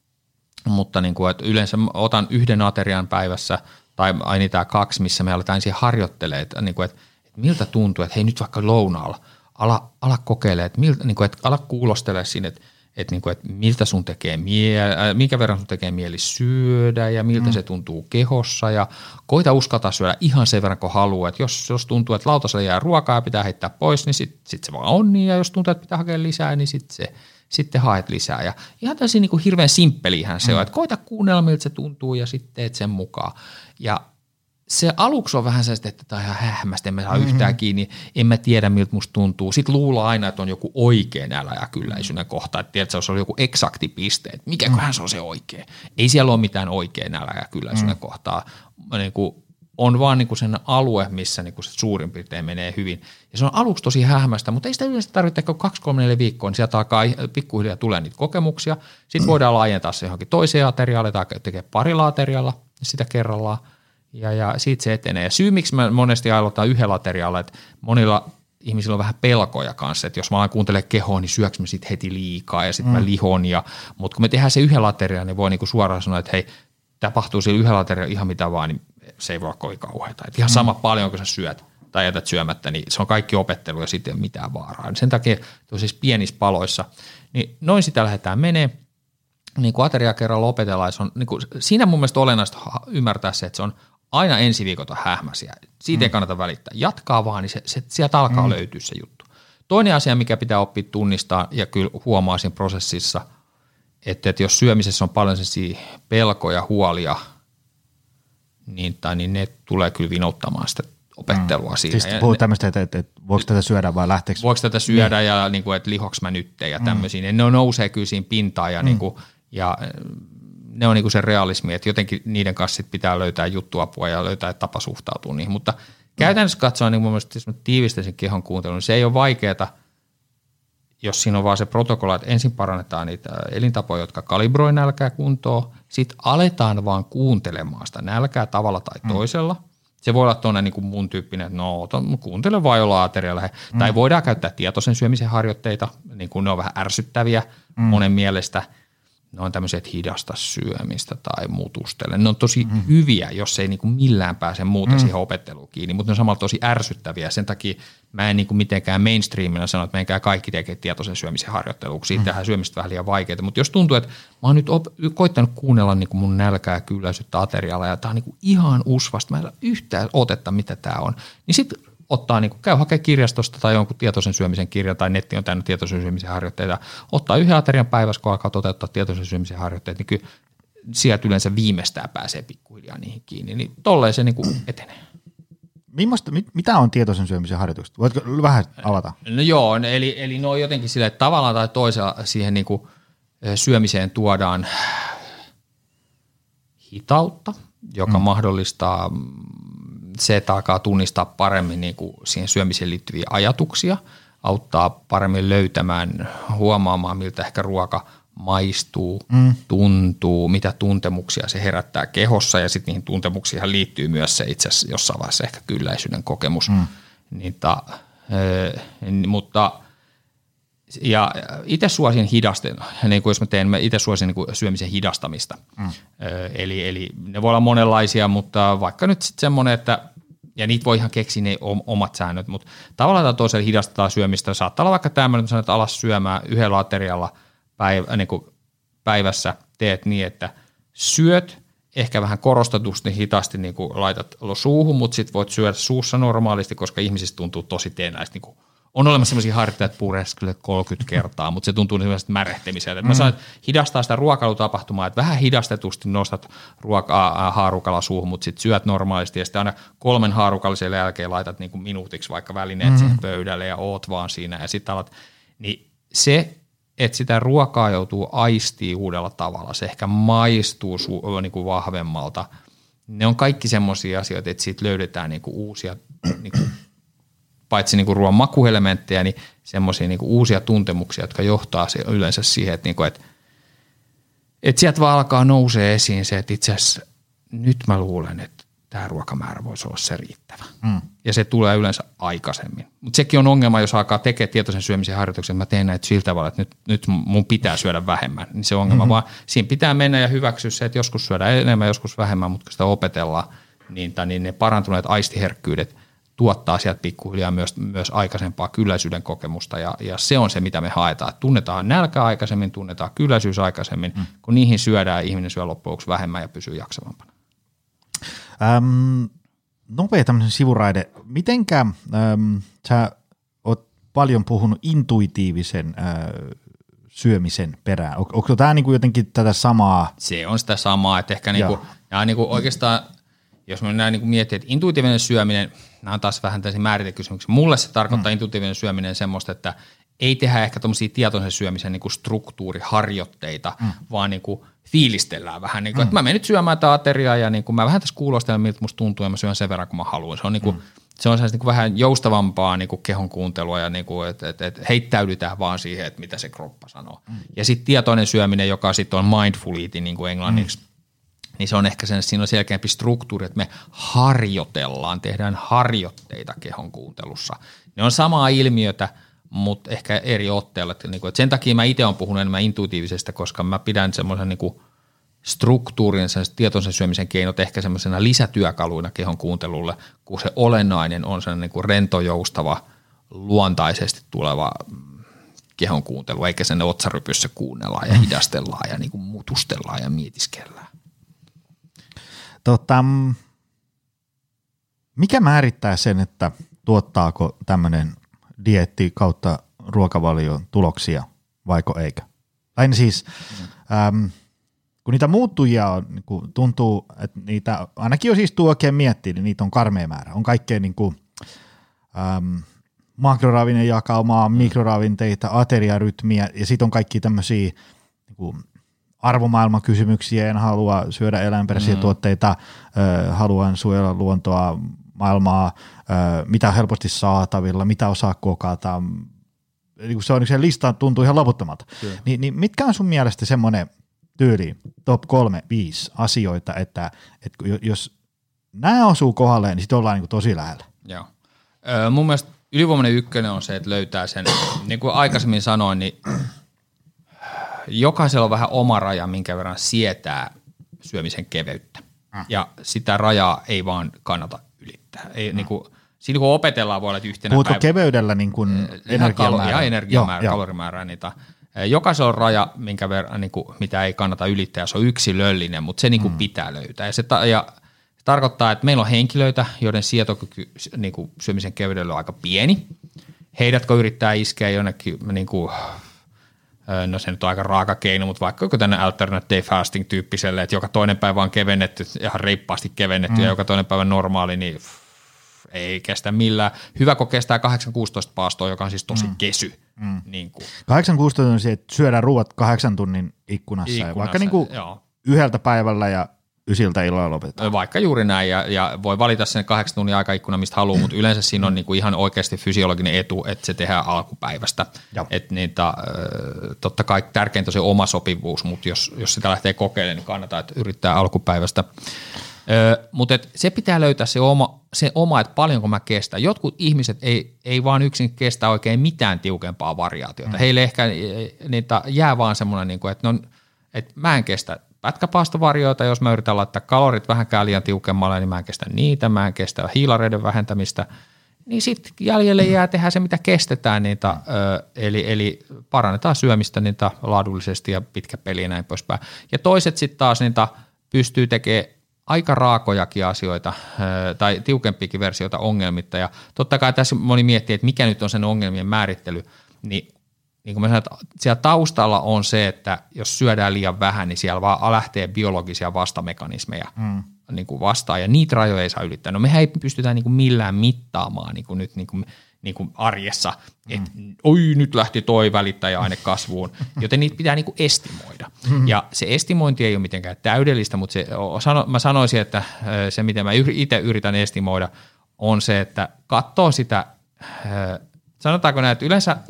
mutta niin kuin, että yleensä otan yhden aterian päivässä tai aina kaksi, missä me aletaan ensin harjoittelemaan, että, niin kuin, että, että miltä tuntuu, että hei nyt vaikka lounaalla, ala, ala kokeilemaan, että, miltä, niin kuin, että ala kuulostele sinne, että että, niin kuin, että miltä sun tekee mieli, äh, minkä verran sun tekee mieli syödä ja miltä mm. se tuntuu kehossa ja koita uskaltaa syödä ihan sen verran kun haluaa. Että jos, jos tuntuu, että lautaselle jää ruokaa ja pitää heittää pois, niin sitten sit se vaan on niin ja jos tuntuu, että pitää hakea lisää, niin sitten se sitten haet lisää. Ja ihan täysin niin kuin hirveän simppelihän se mm. on, että koita kuunnella, miltä se tuntuu ja sitten teet sen mukaan. Ja se aluksi on vähän sellaista, että tämä on ihan hähmästä, en mä saa mm-hmm. yhtään kiinni, en mä tiedä miltä musta tuntuu. Sitten luulla aina, että on joku oikea nälä ja kylläisyyden kohta, että tiedätkö, se on joku eksakti piste, että mikäköhän mm. se on se oikea. Ei siellä ole mitään oikea nälä ja kylläisyyden mm. kohtaa. Niin kuin, on vaan niin kuin sen alue, missä niin kuin se suurin piirtein menee hyvin. Ja se on aluksi tosi hähmästä, mutta ei sitä yleensä tarvitse kuin kaksi, kolme, neljä viikkoa, niin sieltä alkaa pikkuhiljaa tulee niitä kokemuksia. Sitten voidaan laajentaa se johonkin toiseen aterialle tai tekee parilla aterialla sitä kerrallaan – ja, ja siitä se etenee. Ja syy, miksi mä monesti aloitan yhdellä aterialla, että monilla ihmisillä on vähän pelkoja kanssa, että jos mä alan kuuntele kehoa, niin syöks mä sit heti liikaa ja sitten mm. mä lihon. Ja, mutta kun me tehdään se yhdellä aterialla, niin voi niinku suoraan sanoa, että hei, tapahtuu sillä yhdellä aterialla ihan mitä vaan, niin se ei voi olla kovin kauheata. Et ihan mm. sama paljon, kun sä syöt tai jätät syömättä, niin se on kaikki opettelu ja sitten ei ole mitään vaaraa. Sen takia siis pienissä paloissa, niin noin sitä lähdetään menee. Niin kuin ateria kerralla opetellaan, se on, niin kuin, siinä mun mielestä olennaista ymmärtää se, että se on aina ensi viikot on hähmäsiä. Siitä mm. ei kannata välittää. Jatkaa vaan, niin se, se, sieltä alkaa mm. löytyä se juttu. Toinen asia, mikä pitää oppia tunnistaa ja kyllä huomaa siinä prosessissa, että, että jos syömisessä on paljon pelkoja, huolia, niin, tai niin ne tulee kyllä vinouttamaan sitä opettelua mm. siinä. Siis puhut tämmöistä, että, että, että voiko tätä syödä vai lähteekö? Voiko tätä syödä niin. ja niin kuin, että lihoks mä nyt ja tämmöisiä. Mm. Ne nousee kyllä siinä pintaan ja, mm. niin kuin, ja ne on niinku se realismi, että jotenkin niiden kanssa sit pitää löytää juttuapua ja löytää tapa suhtautua niihin. Mutta käytännössä katsoen, niin mun mielestä jos mä tiivistän sen kehon kuuntelun, niin se ei ole vaikeaa, jos siinä on vaan se protokolla, että ensin parannetaan niitä elintapoja, jotka kalibroi nälkää kuntoon, sitten aletaan vaan kuuntelemaan sitä nälkää tavalla tai mm. toisella. Se voi olla tuonne niin kuin mun tyyppinen, että no ton, kuuntele vaan jollain aterialla. Mm. Tai voidaan käyttää tietoisen syömisen harjoitteita, niin kuin ne on vähän ärsyttäviä mm. monen mielestä – ne on tämmöiset hidasta syömistä tai mutustele. Ne on tosi mm. hyviä, jos ei niin kuin millään pääse muuten mm. siihen opetteluun kiinni, mutta ne on samalla tosi ärsyttäviä. Sen takia mä en niin kuin mitenkään mainstreamina sano, että menkää kaikki tekee tietoisen syömisen harjoitteluun. Siitä mm. syömistä vähän liian vaikeaa. Mutta jos tuntuu, että mä oon nyt op- koittanut kuunnella niin kuin mun nälkää ja kylläisyyttä aterialla ja tää on niin kuin ihan usvasta, mä en ole yhtään otetta, mitä tämä on, niin sitten ottaa, niin kuin, käy hakemaan kirjastosta tai jonkun tietoisen syömisen kirjan tai netti on täynnä tietoisen syömisen harjoitteita, ottaa yhden aterian päivässä, kun alkaa toteuttaa tietoisen syömisen harjoitteita, niin kyllä sieltä yleensä viimeistään pääsee pikkuhiljaa niihin kiinni. Niin tolleen se niin kuin etenee. Millaista, mit, mitä on tietoisen syömisen harjoitukset? Voitko vähän avata? No joo, eli, eli no jotenkin sille, että tavallaan tai toisella siihen niin kuin syömiseen tuodaan hitautta, joka mm. mahdollistaa se, että alkaa tunnistaa paremmin niin kuin siihen syömiseen liittyviä ajatuksia, auttaa paremmin löytämään, huomaamaan, miltä ehkä ruoka maistuu, mm. tuntuu, mitä tuntemuksia se herättää kehossa ja sitten niihin tuntemuksiin liittyy myös se itse asiassa jossain vaiheessa ehkä kylläisyyden kokemus. Mm. Niin ta, e, mutta ja itse suosin hidasten, niin kuin jos mä teen, mä itse suosin niin kuin syömisen hidastamista. Mm. Eli, eli ne voi olla monenlaisia, mutta vaikka nyt sitten semmoinen, että ja niitä voi ihan keksiä ne omat säännöt, mutta tavallaan tai toisella hidastetaan syömistä. Saattaa olla vaikka tämmöinen, että sanot alas syömään yhdellä aterialla päivä, niin kuin päivässä teet niin, että syöt ehkä vähän korostetusti hitaasti niin kuin laitat suuhun, mutta sitten voit syödä suussa normaalisti, koska ihmisistä tuntuu tosi teenäistä niin on olemassa sellaisia harjoitteita, että pureskelet 30 kertaa, mutta se tuntuu sellaiselta märehtemiseltä. Mm. Mä saan hidastaa sitä ruokailutapahtumaa, että vähän hidastetusti nostat ruokaa haarukalla suuhun, mutta sitten syöt normaalisti ja sitten aina kolmen haarukallisen jälkeen laitat niin kuin minuutiksi vaikka välineet mm. siihen pöydälle ja oot vaan siinä ja sitten alat, niin se, että sitä ruokaa joutuu aistii uudella tavalla, se ehkä maistuu su- niin kuin vahvemmalta, ne on kaikki semmoisia asioita, että siitä löydetään niin kuin uusia niin kuin paitsi niin kuin ruoan makuelementtejä, niin semmoisia niin uusia tuntemuksia, jotka johtaa yleensä siihen, että, niin kuin, että, että sieltä vaan alkaa nousee esiin se, että itse asiassa nyt mä luulen, että tämä ruokamäärä voisi olla se riittävä. Mm. Ja se tulee yleensä aikaisemmin. Mutta sekin on ongelma, jos alkaa tekemään tietoisen syömisen harjoituksen, että mä teen näitä sillä tavalla, että nyt, nyt mun pitää syödä vähemmän. Niin se ongelma, mm-hmm. vaan siinä pitää mennä ja hyväksyä se, että joskus syödä enemmän, joskus vähemmän, mutta kun sitä opetellaan, niin, niin ne parantuneet aistiherkkyydet – tuottaa sieltä pikkuhiljaa myös, myös aikaisempaa kylläisyyden kokemusta ja, ja se on se, mitä me haetaan. Tunnetaan nälkä aikaisemmin, tunnetaan kylläisyys aikaisemmin, mm. kun niihin syödään ihminen syö loppujen vähemmän ja pysyy jaksavampana. Ähm, nopea tämmöinen sivuraide. Mitenkä ähm, sä oot paljon puhunut intuitiivisen äh, syömisen perään? On, onko tämä niinku jotenkin tätä samaa? Se on sitä samaa, että ehkä niinku, ja niinku oikeastaan – jos mä näin niin miettii, että intuitiivinen syöminen, nämä on taas vähän tällaisia määritekysymyksiä. Mulle se tarkoittaa mm. intuitiivinen syöminen semmoista, että ei tehdä ehkä tuommoisia tietoisen syömisen niin kuin struktuuriharjoitteita, mm. vaan niin kuin fiilistellään vähän. Niin kuin, mm. että mä menen nyt syömään tätä ateriaa ja niin kuin mä vähän tässä kuulostelen, miltä musta tuntuu ja mä syön sen verran, kun mä haluan. Se on, niin kuin, mm. se on niin kuin vähän joustavampaa niin kuin kehon kuuntelua ja niin kuin, että, että, että heittäydytään vaan siihen, että mitä se kroppa sanoo. Mm. Ja sitten tietoinen syöminen, joka sitten on mindful eating niin kuin englanniksi, mm niin se on ehkä sen, siinä on selkeämpi struktuuri, että me harjoitellaan, tehdään harjoitteita kehon kuuntelussa. Ne on samaa ilmiötä, mutta ehkä eri otteella. Niin kuin, sen takia mä itse olen puhunut enemmän intuitiivisesta, koska mä pidän semmoisen niin struktuurin, sen tietoisen syömisen keinot ehkä semmoisena lisätyökaluina kehon kuuntelulle, kun se olennainen on sen niin kuin rentojoustava, luontaisesti tuleva kehon kuuntelu, eikä sen otsarypyssä kuunnellaan ja hidastellaan ja niin kuin mutustellaan ja mietiskellään. Tota, mikä määrittää sen, että tuottaako tämmöinen dietti kautta ruokavalio tuloksia vaiko eikö? Lähinnä siis, mm. äm, kun niitä muuttujia on, niin kuin tuntuu, että niitä, ainakin jos siis oikein miettii, niin niitä on karmea määrä. On kaikkea niin kuin, äm, makroravinen jakaumaa, mikroravinteita, ateriarytmiä ja sitten on kaikki tämmöisiä niin arvomaailmakysymyksiä, en halua syödä eläinperäisiä mm. tuotteita, haluan suojella luontoa, maailmaa, mitä helposti saatavilla, mitä osaa kokata. Niin se on se lista tuntuu ihan loputtomalta. Ni, niin mitkä on sun mielestä semmoinen tyyli, top kolme, viisi asioita, että, että jos nämä osuu kohdalle, niin sitten ollaan niin tosi lähellä. Joo. Mun mielestä ylivoimainen ykkönen on se, että löytää sen, niin kuin aikaisemmin sanoin, niin jokaisella on vähän oma raja, minkä verran sietää syömisen keveyttä. Mm. Ja sitä rajaa ei vaan kannata ylittää. Ei, mm. niin kuin, siinä kun opetellaan, voi olla, että yhtenä Puhutko päivä, keveydellä niin kuin energiamäärää? energiamäärää, kalorimäärää. Niitä. Jokaisella on raja, minkä verran, niin kuin, mitä ei kannata ylittää, se on yksilöllinen, mutta se niin kuin mm. pitää löytää. Ja se, ta- ja se tarkoittaa, että meillä on henkilöitä, joiden sietokyky niin kuin syömisen kevyydellä on aika pieni. Heidät, kun yrittää iskeä jonnekin niin kuin no se nyt on aika raaka keino, mutta vaikka joku tänne alternate fasting tyyppiselle, että joka toinen päivä on kevennetty, ihan reippaasti kevennetty mm. ja joka toinen päivä normaali, niin pff, ei kestä millään. Hyvä, kun kestää 8-16 paastoa, joka on siis tosi mm. kesy. Mm. Niin 8-16 on se, että syödään ruuat kahdeksan tunnin ikkunassa, ikkunassa vaikka niin kuin yhdeltä päivällä ja ysiltä illalla lopetetaan. Vaikka juuri näin, ja, ja voi valita sen kahdeksan tunnin aikaikkuna, mistä haluaa, mutta yleensä siinä on niinku ihan oikeasti fysiologinen etu, että se tehdään alkupäivästä. Et niitä, totta kai tärkeintä on se oma sopivuus, mutta jos, jos sitä lähtee kokeilemaan, niin kannattaa, että yrittää alkupäivästä. mutta se pitää löytää se oma, se oma, että paljonko mä kestän. Jotkut ihmiset ei, ei vaan yksin kestä oikein mitään tiukempaa variaatiota. Mm. Heille ehkä niitä jää vaan semmoinen, niin kuin, että, no, että mä en kestä pätkäpaastovarjoita, jos mä yritän laittaa kalorit vähänkään liian tiukemmalle, niin mä en kestä niitä, mä en kestä hiilareiden vähentämistä, niin sitten jäljelle jää tehdä se, mitä kestetään niitä, eli, eli parannetaan syömistä niitä laadullisesti ja pitkä peli ja näin poispäin. Ja toiset sitten taas niitä pystyy tekemään aika raakojakin asioita tai tiukempiakin versioita ongelmitta. Ja totta kai tässä moni miettii, että mikä nyt on sen ongelmien määrittely, niin niin kuin mä sanoin, että siellä taustalla on se, että jos syödään liian vähän, niin siellä vaan lähtee biologisia vastamekanismeja mm. niin kuin vastaan, ja niitä rajoja ei saa ylittää. No mehän ei pystytä niin kuin millään mittaamaan niin kuin nyt niin kuin, niin kuin arjessa, että mm. oi nyt lähti toi välittäjäaine kasvuun, joten niitä pitää niin kuin estimoida. Mm. Ja se estimointi ei ole mitenkään täydellistä, mutta se, mä sanoisin, että se miten mä itse yritän estimoida on se, että katsoo sitä, sanotaanko näin, että yleensä –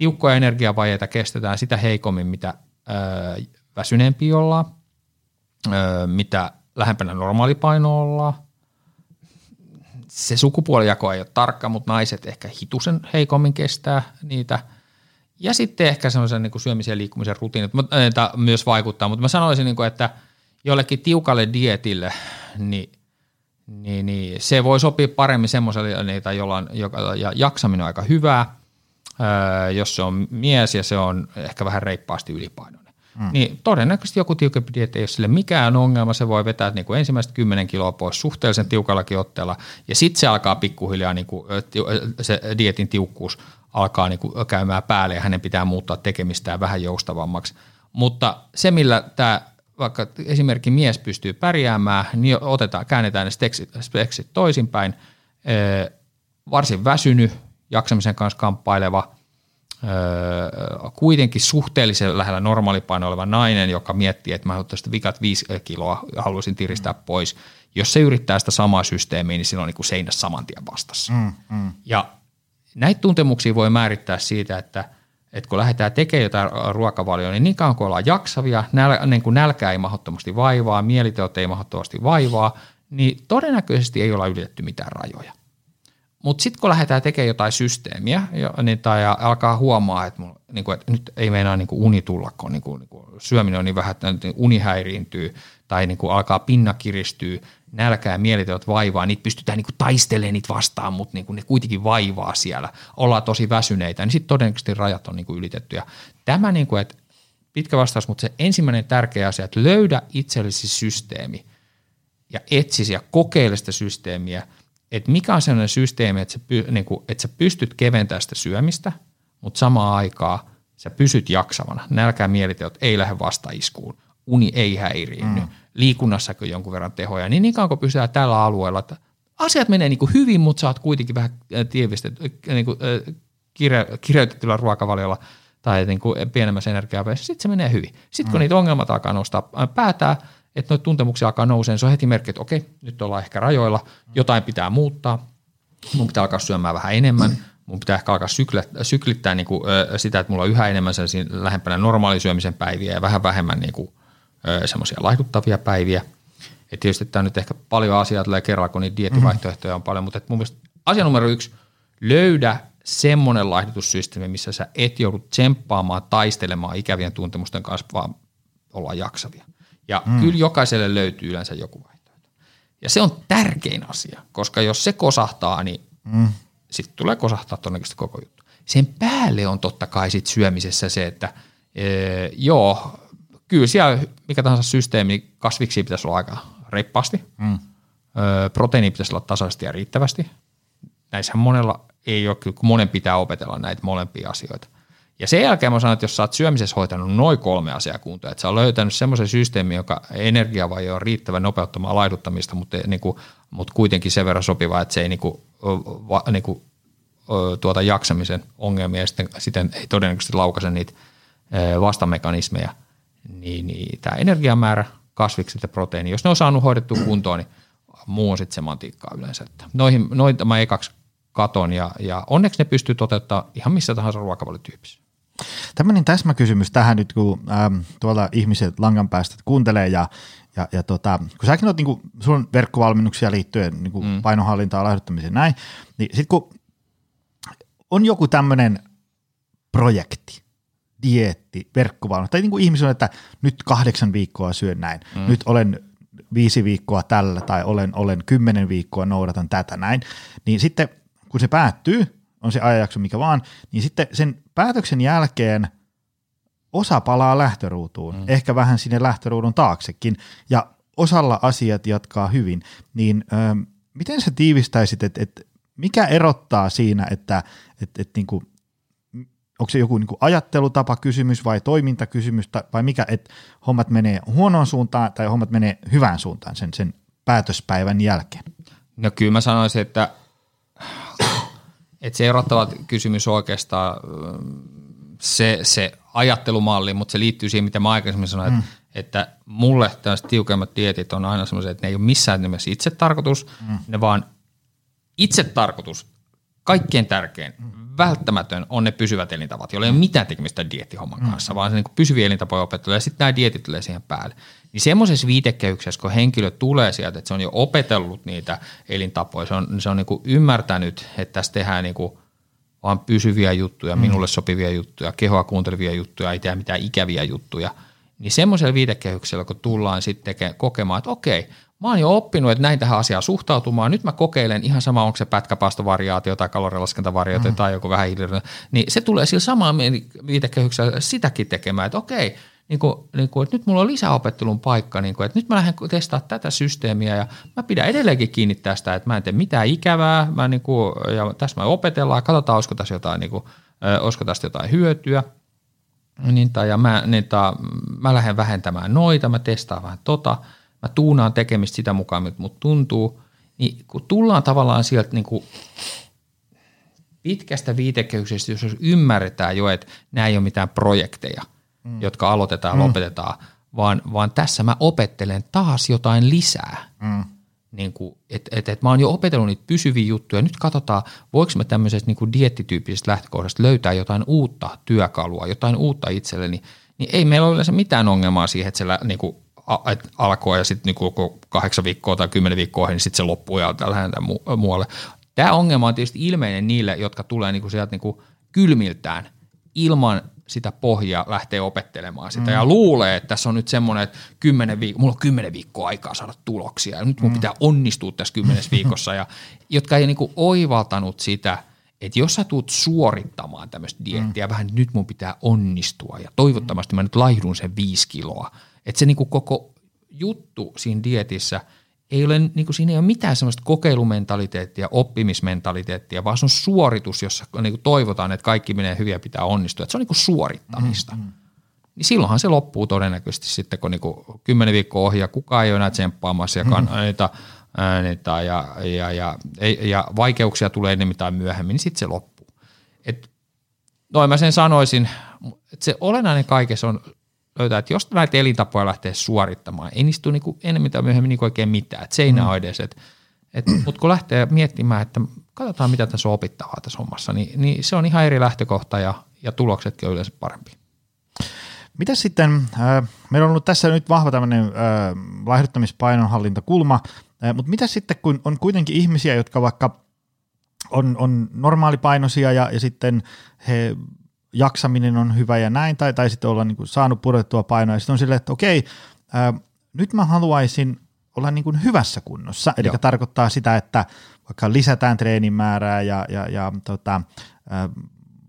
tiukkoja energiavajeita kestetään sitä heikommin, mitä ö, väsyneempi ollaan, ö, mitä lähempänä normaalipaino ollaan. Se sukupuolijako ei ole tarkka, mutta naiset ehkä hitusen heikommin kestää niitä. Ja sitten ehkä semmoisen niin syömisen ja liikkumisen rutiinit mutta, myös vaikuttaa, mutta mä sanoisin, niin kuin, että jollekin tiukalle dietille, niin niin, niin se voi sopia paremmin semmoiselle, niitä, jolla on, joka, ja jaksaminen on aika hyvää, jos se on mies ja se on ehkä vähän reippaasti ylipainoinen. Mm. Niin todennäköisesti joku tiukempi dieetti ei ole sille mikään ongelma, se voi vetää niin kuin ensimmäiset 10 kiloa pois suhteellisen tiukallakin otteella ja sitten se alkaa pikkuhiljaa, niin kuin, se dietin tiukkuus alkaa niin kuin käymään päälle ja hänen pitää muuttaa tekemistään vähän joustavammaksi. Mutta se, millä tämä vaikka esimerkiksi mies pystyy pärjäämään, niin otetaan, käännetään ne speksit, toisinpäin, varsin väsynyt, jaksamisen kanssa kamppaileva, öö, kuitenkin suhteellisen lähellä normaalipaino oleva nainen, joka miettii, että mä ottaisin vikat viisi kiloa haluaisin tiristää mm. pois. Jos se yrittää sitä samaa systeemiä, niin silloin on niin seinä saman tien vastassa. Mm, mm. Ja näitä tuntemuksia voi määrittää siitä, että, että kun lähdetään tekemään jotain ruokavalioa, niin niin kauan kuin ollaan jaksavia, näl, niin kuin nälkä ei mahdottomasti vaivaa, mieliteot ei mahdottomasti vaivaa, niin todennäköisesti ei olla ylitetty mitään rajoja. Mutta sitten kun lähdetään tekemään jotain systeemiä ja, niin, tai alkaa huomaa, että, mulla, niin kuin, että nyt ei meinaa niin uni tulla, kun niin kuin, niin kuin syöminen on niin vähän, että uni häiriintyy tai niin kuin alkaa pinna kiristyy, nälkää ja mieliteot vaivaa, niitä pystytään niin kuin taistelemaan niitä vastaan, mutta niin kuin ne kuitenkin vaivaa siellä, ollaan tosi väsyneitä, niin sitten todennäköisesti rajat on niin ylitetty. Ja tämä, niin kuin, että pitkä vastaus, mutta se ensimmäinen tärkeä asia, että löydä itsellesi systeemi ja etsisi ja kokeile sitä systeemiä – että mikä on sellainen systeemi, että sä, niin kuin, että sä pystyt keventämään sitä syömistä, mutta samaan aikaan sä pysyt jaksavana. Nälkää mieliteot ei lähde vastaiskuun, uni ei häiriinny, mm. liikunnassakin jonkun verran tehoja, niin niin kauan kun pysytään tällä alueella, että asiat menee niin kuin hyvin, mutta sä oot kuitenkin vähän äh, tiivistetty, äh, niin kuin, äh, kirja, ruokavaliolla tai niin kuin pienemmässä energiapäivässä, sitten se menee hyvin. Sitten kun mm. niitä ongelmat alkaa nostaa päätään, että noita tuntemuksia alkaa nousee, se on heti merkki, että okei, nyt ollaan ehkä rajoilla, jotain pitää muuttaa, mun pitää alkaa syömään vähän enemmän, mun pitää ehkä alkaa syklittää, syklittää niin kuin, sitä, että mulla on yhä enemmän lähempänä normaalisyömisen päiviä ja vähän vähemmän niin kuin, semmoisia laihduttavia päiviä. Et tietysti tämä nyt ehkä paljon asiaa tulee kerralla, kun niitä diettivaihtoehtoja on paljon, mutta mun mielestä asia numero yksi, löydä semmoinen laihdutussysteemi, missä sä et joudu tsemppaamaan, taistelemaan ikävien tuntemusten kanssa, vaan ollaan jaksavia. Ja mm. kyllä jokaiselle löytyy yleensä joku vaihtoehto. Ja se on tärkein asia, koska jos se kosahtaa, niin mm. sitten tulee kosahtaa todennäköisesti koko juttu. Sen päälle on totta kai sit syömisessä se, että e, joo, kyllä siellä mikä tahansa systeemi, kasviksi pitäisi olla aika reippaasti, mm. proteiini pitäisi olla tasaisesti ja riittävästi. Näissähän monella ei ole, kyllä monen pitää opetella näitä molempia asioita – ja sen jälkeen mä sanon, että jos sä oot syömisessä hoitanut noin kolme asiaa kuntoon, että sä oot löytänyt semmoisen systeemin, joka energiavaje on riittävän nopeuttamaan laiduttamista, mutta, niin kuin, mutta kuitenkin sen verran sopiva, että se ei niin kuin, va, niin kuin, tuota jaksamisen ongelmia ja sitten, sitten ei todennäköisesti laukaise niitä vastamekanismeja, niin, niin tämä energiamäärä, kasvikset ja proteiini, jos ne on saanut hoidettua kuntoon, niin muu on sitten semantiikkaa yleensä. Että noihin, noin tämä ekaksi katon ja, ja onneksi ne pystyy toteuttamaan ihan missä tahansa ruokavalityypissä. Tämmöinen täsmäkysymys tähän nyt, kun ähm, tuolla ihmiset langan päästä kuuntelee ja, ja, ja tota, kun säkin oot niin sun verkkovalmennuksia liittyen niin mm. painohallintaan, laihduttamiseen näin, niin sitten kun on joku tämmöinen projekti, dietti, verkkovalmennus, tai niin kuin ihmisillä, että nyt kahdeksan viikkoa syön näin, mm. nyt olen viisi viikkoa tällä, tai olen, olen kymmenen viikkoa noudatan tätä näin, niin sitten kun se päättyy, on se ajanjakso mikä vaan, niin sitten sen päätöksen jälkeen osa palaa lähtöruutuun, mm. ehkä vähän sinne lähtöruudun taaksekin, ja osalla asiat jatkaa hyvin, niin ö, miten sä tiivistäisit, että et, mikä erottaa siinä, että et, et, niinku, onko se joku niinku ajattelutapa kysymys vai toimintakysymys vai mikä, että hommat menee huonoon suuntaan tai hommat menee hyvään suuntaan sen, sen päätöspäivän jälkeen? No kyllä mä sanoisin, että, että se erottava kysymys oikeastaan se, se ajattelumalli, mutta se liittyy siihen, mitä mä aikaisemmin sanoin, mm. että, että mulle tällaiset tiukemmat dietit on aina semmoiset, että ne ei ole missään nimessä itse tarkoitus, mm. ne vaan itse tarkoitus, kaikkein tärkein, mm. Välttämätön on ne pysyvät elintavat, joilla ei ole mitään tekemistä diettihomman mm. kanssa, vaan se niin pysyviä elintapoja opettelu ja sitten nämä dietit tulee siihen päälle. Niin semmoisessa viitekehyksessä, kun henkilö tulee sieltä, että se on jo opetellut niitä elintapoja, se on, se on niin kuin ymmärtänyt, että tässä tehdään niin kuin vaan pysyviä juttuja, mm. minulle sopivia juttuja, kehoa kuuntelevia juttuja, ei tehdä mitään ikäviä juttuja. Niin semmoisella viitekehyksellä, kun tullaan sitten kokemaan, että okei, mä oon jo oppinut, että näin tähän asiaan suhtautumaan, nyt mä kokeilen ihan sama, onko se pätkäpaastovariaatio tai kalorilaskentavariaatio mm. tai joku vähän hiilinen, niin se tulee sillä samaan viitekehyksellä sitäkin tekemään, että okei, niin kuin, niin kuin, että nyt mulla on lisäopettelun paikka, niin kuin, että nyt mä lähden testaamaan tätä systeemiä ja mä pidän edelleenkin kiinni tästä, että mä en tee mitään ikävää mä niin kuin, ja tässä mä opetellaan, katsotaan, olisiko tässä jotain, niin kuin, olisiko tästä jotain hyötyä. Niin, tai, ja mä, niin, tai, mä lähden vähentämään noita, mä testaan vähän tota, mä tuunaan tekemistä sitä mukaan, mitä mut tuntuu, niin kun tullaan tavallaan sieltä niin kuin pitkästä viitekehyksestä, jos ymmärretään jo, että nämä ei ole mitään projekteja – mm. jotka aloitetaan ja mm. lopetetaan, vaan, vaan tässä mä opettelen taas jotain lisää. Mm. Niin kuin, et, et, et mä oon jo opetellut niitä pysyviä juttuja. Nyt katsotaan, voiko mä tämmöisestä niin kuin diettityyppisestä lähtökohdasta löytää jotain uutta työkalua, jotain uutta itselleni. Niin ei meillä ole yleensä mitään ongelmaa siihen, että se niin kuin, alkoi ja sitten niin kahdeksan viikkoa tai kymmenen viikkoa niin sitten se loppuu ja lähdetään mu- muualle. Tämä ongelma on tietysti ilmeinen niille, jotka tulee niin kuin sieltä niin kuin kylmiltään ilman sitä pohjaa lähtee opettelemaan sitä mm. ja luulee, että tässä on nyt semmoinen, että kymmenen viikkoa, mulla on kymmenen viikkoa aikaa saada tuloksia ja nyt mun mm. pitää onnistua tässä kymmenes viikossa ja jotka ei niinku oivaltanut sitä, että jos sä tuut suorittamaan tämmöistä diettiä, mm. vähän nyt mun pitää onnistua ja toivottavasti mä nyt laihdun sen viisi kiloa, että se niinku koko juttu siinä dietissä – ei ole, niin kuin siinä ei ole mitään sellaista kokeilumentaliteettia, oppimismentaliteettia, vaan se on suoritus, jossa niin kuin toivotaan, että kaikki menee hyviä pitää onnistua. Että se on niin kuin suorittamista. Mm-hmm. Niin silloinhan se loppuu todennäköisesti sitten, kun niin kuin kymmenen viikkoa ohi ja kukaan ei ole enää tsemppaamassa ja, mm-hmm. niitä, niitä, ja, ja, ja, ja, ja vaikeuksia tulee enemmän tai myöhemmin, niin sitten se loppuu. Et, noin mä sen sanoisin, että se olennainen kaikessa on löytää, että jos näitä elintapoja lähtee suorittamaan, ei niistä tule niin enemmän tai myöhemmin niin oikein mitään, että se ei mm. edes. Et, et, Mutta kun lähtee miettimään, että katsotaan mitä tässä on opittavaa tässä hommassa, niin, niin se on ihan eri lähtökohta ja, ja tuloksetkin on yleensä parempi. Mitä sitten, äh, meillä on ollut tässä nyt vahva tämmöinen äh, laihduttamispainonhallintakulma, äh, mutta mitä sitten, kun on kuitenkin ihmisiä, jotka vaikka on, on normaalipainoisia ja, ja sitten he jaksaminen on hyvä ja näin, tai, tai sitten olla niin kuin saanut pudotettua painoa, ja sitten on silleen, että okei, ää, nyt mä haluaisin olla niin kuin hyvässä kunnossa, eli Joo. tarkoittaa sitä, että vaikka lisätään treenin määrää ja, ja, ja tota, ää,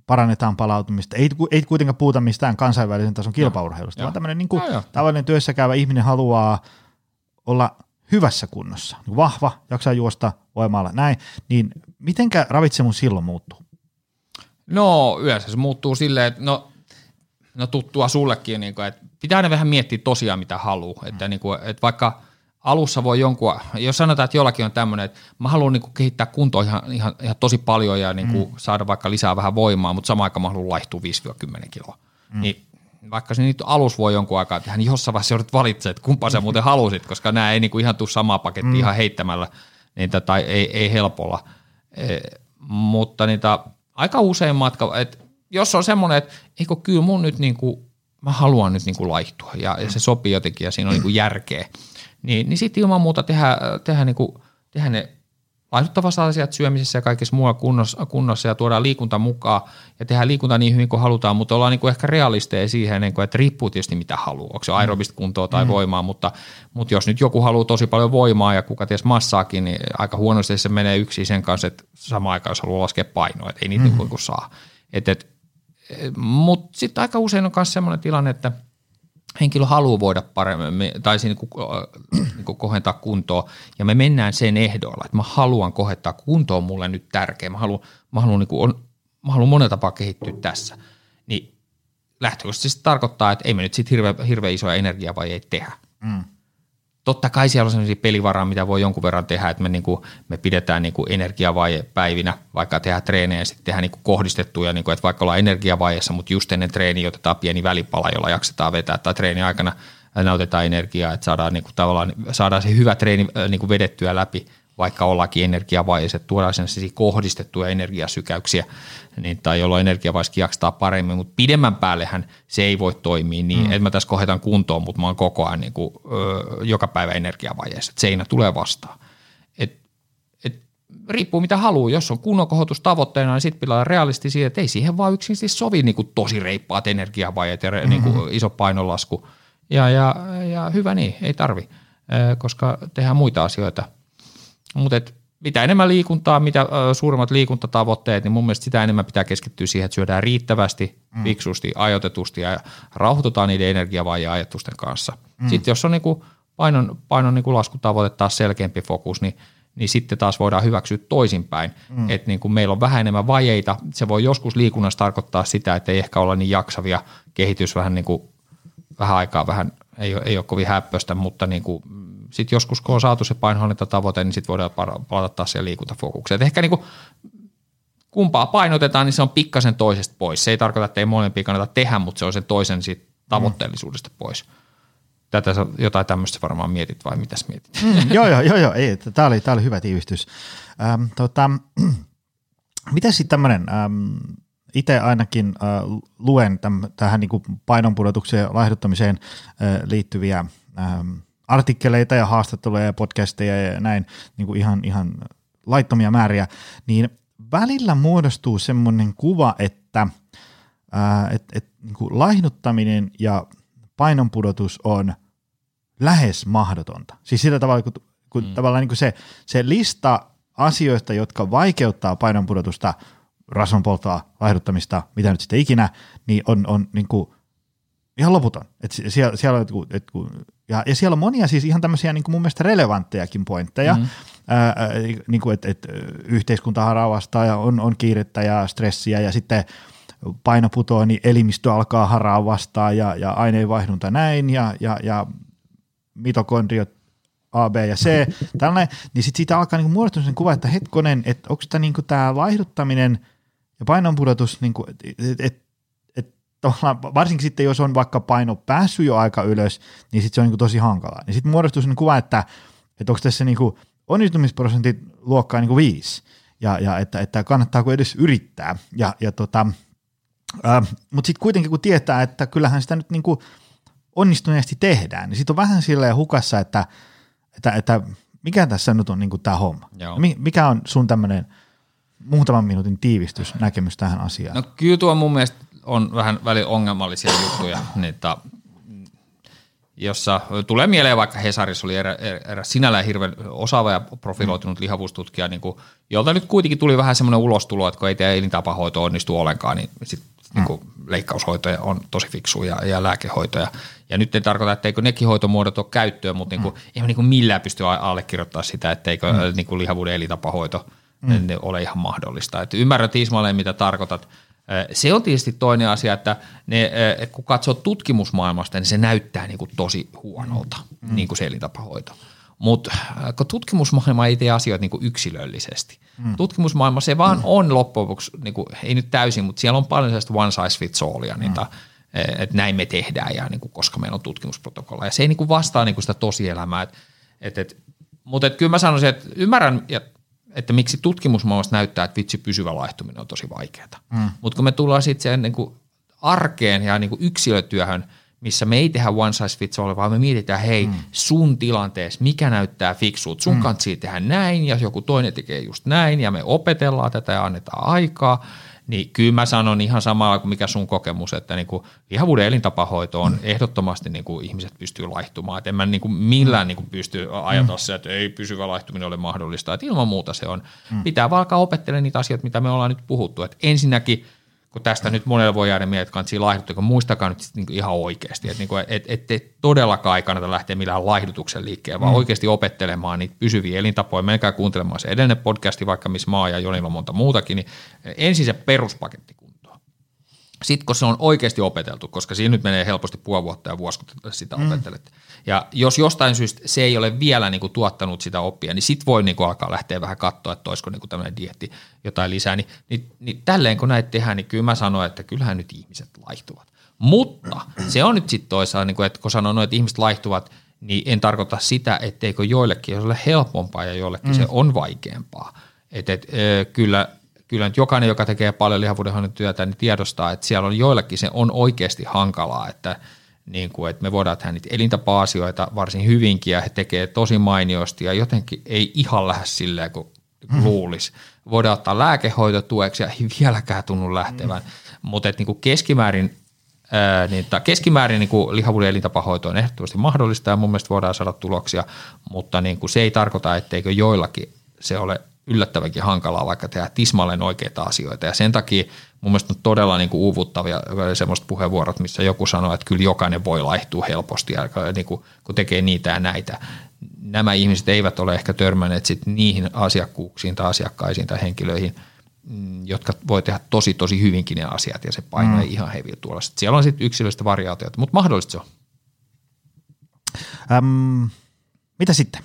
parannetaan palautumista, ei, ei kuitenkaan puhuta mistään kansainvälisen tason kilpaurheilusta, vaan tämmöinen niin kuin tavallinen työssä käyvä ihminen haluaa olla hyvässä kunnossa, vahva, jaksaa juosta voimalla, näin, niin mitenkä ravitsemus silloin muuttuu? No yleensä se muuttuu silleen, että no, no tuttua sullekin, niin kuin, että pitää aina vähän miettiä tosiaan mitä haluaa. Että, niin kuin, että vaikka alussa voi jonkun, jos sanotaan, että jollakin on tämmöinen, että mä haluan niin kuin, kehittää kuntoa ihan, ihan, ihan tosi paljon ja niin kuin, mm. saada vaikka lisää vähän voimaa, mutta samaan aikaan mä haluan laihtua 5-10 kiloa. Mm. Niin vaikka se nyt alus voi jonkun aikaa tehdä, niin jossain vaiheessa joudut valitsemaan, että kumpa sä muuten halusit, koska nämä ei niin kuin ihan tule samaa pakettia mm. ihan heittämällä niitä, tai ei, ei helpolla. E, mutta niitä aika usein matka, että jos on semmoinen, että eikö kyllä mun nyt niin kuin, mä haluan nyt niin kuin laihtua ja, ja se sopii jotenkin ja siinä on niin kuin järkeä, niin, niin sitten ilman muuta tehdä, tehdä, niin kuin, ne laihduttavassa asiat syömisessä ja kaikessa muualla kunnossa, kunnossa ja tuodaan liikunta mukaan ja tehdään liikunta niin hyvin kuin halutaan, mutta ollaan niin kuin ehkä realisteja siihen, niin kuin, että riippuu tietysti mitä haluaa, onko se aerobista kuntoa tai mm. voimaa, mutta, mutta jos nyt joku haluaa tosi paljon voimaa ja kuka ties massaakin, niin aika huonosti se menee yksi sen kanssa, että sama aikaan jos haluaa laskea painoa, että ei niitä mm. niin kuin saa. Et, et, mutta sitten aika usein on myös sellainen tilanne, että – henkilö haluaa voida paremmin tai niin kuin, niin kohentaa kuntoa. Ja me mennään sen ehdoilla, että mä haluan kohentaa kuntoa on mulle nyt tärkeä, mä haluan, mä haluan, niin kuin, on, mä haluan monella tapaa kehittyä tässä, niin lähtökohtaisesti se tarkoittaa, että ei me nyt sitten hirveän hirveä isoja energiavajeita tehdä. Mm. Totta kai siellä on sellaisia pelivaraa, mitä voi jonkun verran tehdä, että me, niin kuin, me pidetään niin kuin energiavaje päivinä, vaikka tehdään treenejä ja sitten tehdään niin kuin kohdistettuja, niin kuin, että vaikka ollaan energiavajeessa, mutta just ennen treeniä otetaan pieni välipala, jolla jaksetaan vetää tai treeni aikana näytetään energiaa, että saadaan, niin kuin, tavallaan, saadaan se hyvä treeni niin kuin vedettyä läpi – vaikka ollakin energiavaiheessa, että tuodaan sen kohdistettuja energiasykäyksiä, niin, tai jolloin energiavaiskin jaksaa paremmin, mutta pidemmän päällehän se ei voi toimia niin, mm. että mä tässä kohetan kuntoon, mutta mä oon koko ajan niin kuin, ö, joka päivä energiavaiheessa, että seinä tulee vastaan. Et, et, riippuu mitä haluaa, jos on kunnon kohotus tavoitteena, niin sitten pitää olla realisti siitä, että ei siihen vaan yksin siis sovi niin kuin tosi reippaat energiavaiheet ja mm-hmm. niin kuin iso painolasku. Ja, ja, ja hyvä niin, ei tarvi, koska tehdään muita asioita – mutta mitä enemmän liikuntaa, mitä suuremmat liikuntatavoitteet, niin mun mielestä sitä enemmän pitää keskittyä siihen, että syödään riittävästi, mm. fiksusti, ajoitetusti ja rauhoitutaan niiden energiavaajien ajatusten kanssa. Mm. Sitten jos on niinku painon, painon niinku laskutavoite taas selkeämpi fokus, niin, niin sitten taas voidaan hyväksyä toisinpäin. Mm. Että niinku meillä on vähän enemmän vajeita. Se voi joskus liikunnassa tarkoittaa sitä, että ei ehkä olla niin jaksavia. Kehitys vähän, niinku, vähän aikaa vähän ei ei ole kovin häppöstä, mutta niinku, sitten joskus kun on saatu se painonhallintatavoite, niin sitten voidaan palata taas siihen liikuntafokukseen. Et ehkä niin kuin kumpaa painotetaan, niin se on pikkasen toisesta pois. Se ei tarkoita, että ei molempia kannata tehdä, mutta se on sen toisen siitä tavoitteellisuudesta pois. Tätä jotain tämmöistä varmaan mietit vai mitäs mietit? Mm, joo, joo, joo, joo. Ei, tämä oli, tämä oli hyvä tiivistys. Ähm, tota, mitä sitten tämmöinen, ähm, itse ainakin äh, luen täm, tähän niin painonpudotukseen ja laihduttamiseen äh, liittyviä ähm, artikkeleita ja haastatteluja ja podcasteja ja näin niin kuin ihan, ihan laittomia määriä, niin välillä muodostuu semmoinen kuva, että ää, et, et, niin kuin laihduttaminen ja painonpudotus on lähes mahdotonta. Siis sillä tavalla, kun, kun mm. tavallaan niin kuin se, se lista asioista, jotka vaikeuttaa painonpudotusta, rasvanpoltoa, laihduttamista, mitä nyt sitten ikinä, niin on, on niin kuin ihan loputon. Et siellä, siellä on, et, ja, ja siellä on monia siis ihan tämmöisiä niin kuin mun mielestä relevanttejakin pointteja, mm-hmm. ää, niin kuin, että et, yhteiskunta haraa ja on, on kiirettä ja stressiä ja sitten paino putoaa, niin elimistö alkaa haraa vastaan ja, ja aineenvaihdunta näin ja, ja, ja mitokondriot A, B ja C, tällainen, niin sitten siitä alkaa niinku muodostua sen kuva, että hetkonen, että onko tämä niinku laihduttaminen ja painonpudotus, niinku, että et, varsinkin sitten, jos on vaikka paino päässyt jo aika ylös, niin sitten se on niin kuin tosi hankalaa. Niin sitten muodostuu sellainen kuva, että, että onko tässä niin kuin onnistumisprosentit luokkaa niin kuin viisi, ja, ja että, että kannattaako edes yrittää. Ja, ja tota, mutta sitten kuitenkin kun tietää, että kyllähän sitä nyt niin kuin onnistuneesti tehdään, niin sitten on vähän silleen hukassa, että, että, että mikä tässä nyt on niin kuin tämä homma. Joo. Mikä on sun tämmöinen muutaman minuutin tiivistys, näkemys tähän asiaan? No kyllä tuo mun mielestä on vähän väli ongelmallisia juttuja, niitä, jossa tulee mieleen vaikka Hesarissa oli erä, erä sinällään hirveän osaava ja profiloitunut mm. lihavuustutkija, niin kuin, jolta nyt kuitenkin tuli vähän semmoinen ulostulo, että kun ei tehdä elintapahoito onnistu ollenkaan, niin sitten mm. niin leikkaushoitoja on tosi fiksuja ja lääkehoitoja. Ja nyt ei tarkoita, etteikö nekin hoitomuodot ole käyttöön, mutta niin kuin, mm. ei me niin kuin millään pysty allekirjoittamaan sitä, etteikö mm. niin kuin lihavuuden elintapahoito mm. ole ihan mahdollista. Et ymmärrät Ismaille, mitä tarkoitat, se on tietysti toinen asia, että ne, kun katsoo tutkimusmaailmasta, niin se näyttää niin kuin tosi huonolta, mm. niin kuin se elintapahoito. Mutta kun tutkimusmaailma ei tee asioita niin kuin yksilöllisesti. Mm. Tutkimusmaailma se vaan mm. on loppujen lopuksi, niin kuin, ei nyt täysin, mutta siellä on paljon sellaista one size fits allia, mm. niitä, että näin me tehdään ja niin kuin, koska meillä on tutkimusprotokolla. Ja se ei niin kuin vastaa niin kuin sitä tosielämää. Et, et, et, mutta et, kyllä mä sanoisin, että ymmärrän ja että miksi tutkimusmaailmassa näyttää, että vitsi pysyvä laihtuminen on tosi vaikeaa. Mm. Mutta kun me tullaan sitten sen niin kuin arkeen ja niin kuin yksilötyöhön, missä me ei tehdä one size fits all, vaan me mietitään, hei, mm. sun tilanteessa, mikä näyttää fiksuut, sun mm. kanssa tehdä näin ja joku toinen tekee just näin ja me opetellaan tätä ja annetaan aikaa, niin kyllä mä sanon ihan samalla kuin mikä sun kokemus, että niin kuin lihavuuden elintapahoito on mm. ehdottomasti niin kuin ihmiset pystyy laihtumaan. Et en mä niin kuin millään niin kuin pysty ajatella mm. se, että ei pysyvä laihtuminen ole mahdollista. Et ilman muuta se on. Mm. Pitää vaan alkaa opettelemaan niitä asioita, mitä me ollaan nyt puhuttu. Et ensinnäkin – kun tästä nyt monella voi jäädä mieleen, että kannattaa laihduttaa, kun muistakaa nyt niin ihan oikeasti, että, niin et, et, et todellakaan ei kannata lähteä millään laihdutuksen liikkeen, vaan mm. oikeasti opettelemaan niitä pysyviä elintapoja. Menkää kuuntelemaan se edellinen podcasti, vaikka missä maa ja Jonilla on monta muutakin, niin ensin se peruspaketti kuntoon. Sitten kun se on oikeasti opeteltu, koska siinä nyt menee helposti puoli vuotta ja vuosi, kun sitä mm. Ja jos jostain syystä se ei ole vielä niin kuin tuottanut sitä oppia, niin sitten voi niin kuin alkaa lähteä vähän katsoa, että olisiko niin kuin tämmöinen dietti jotain lisää. Niin, niin, niin tälleen kun näitä tehdään, niin kyllä mä sanoin, että kyllähän nyt ihmiset laihtuvat. Mutta se on nyt sitten toisaalta, niin kuin, että kun sanon, että ihmiset laihtuvat, niin en tarkoita sitä, etteikö joillekin se ole helpompaa ja joillekin mm. se on vaikeampaa. Et, et, kyllä, kyllä nyt jokainen, joka tekee paljon lihavuudenhoidon työtä, niin tiedostaa, että siellä on joillekin se on oikeasti hankalaa, että – niin kuin, että me voidaan tehdä niitä elintapa-asioita varsin hyvinkin ja he tekee tosi mainiosti ja jotenkin ei ihan lähde silleen kuin mm. luulisi. Voidaan ottaa lääkehoitotueksi ja ei vieläkään tunnu lähtevän, mm. mutta että niin kuin keskimäärin Ää, niin, keskimäärin niin kuin lihavuuden elintapahoito on ehdottomasti mahdollista ja mun mielestä voidaan saada tuloksia, mutta niin kuin se ei tarkoita, etteikö joillakin se ole yllättävänkin hankalaa vaikka tehdä tismalleen oikeita asioita ja sen takia mun mielestä on todella niin kuin uuvuttavia semmoista puheenvuorot, missä joku sanoo, että kyllä jokainen voi laihtua helposti, ja niin kuin, kun tekee niitä ja näitä. Nämä ihmiset eivät ole ehkä törmänneet sit niihin asiakkuuksiin tai asiakkaisiin tai henkilöihin, mm, jotka voi tehdä tosi tosi hyvinkin ne asiat ja se paino mm. ei ihan heviä tuolla. Sitten siellä on sitten yksilöistä variaatiota, mutta mahdollista se on. Öm, mitä sitten?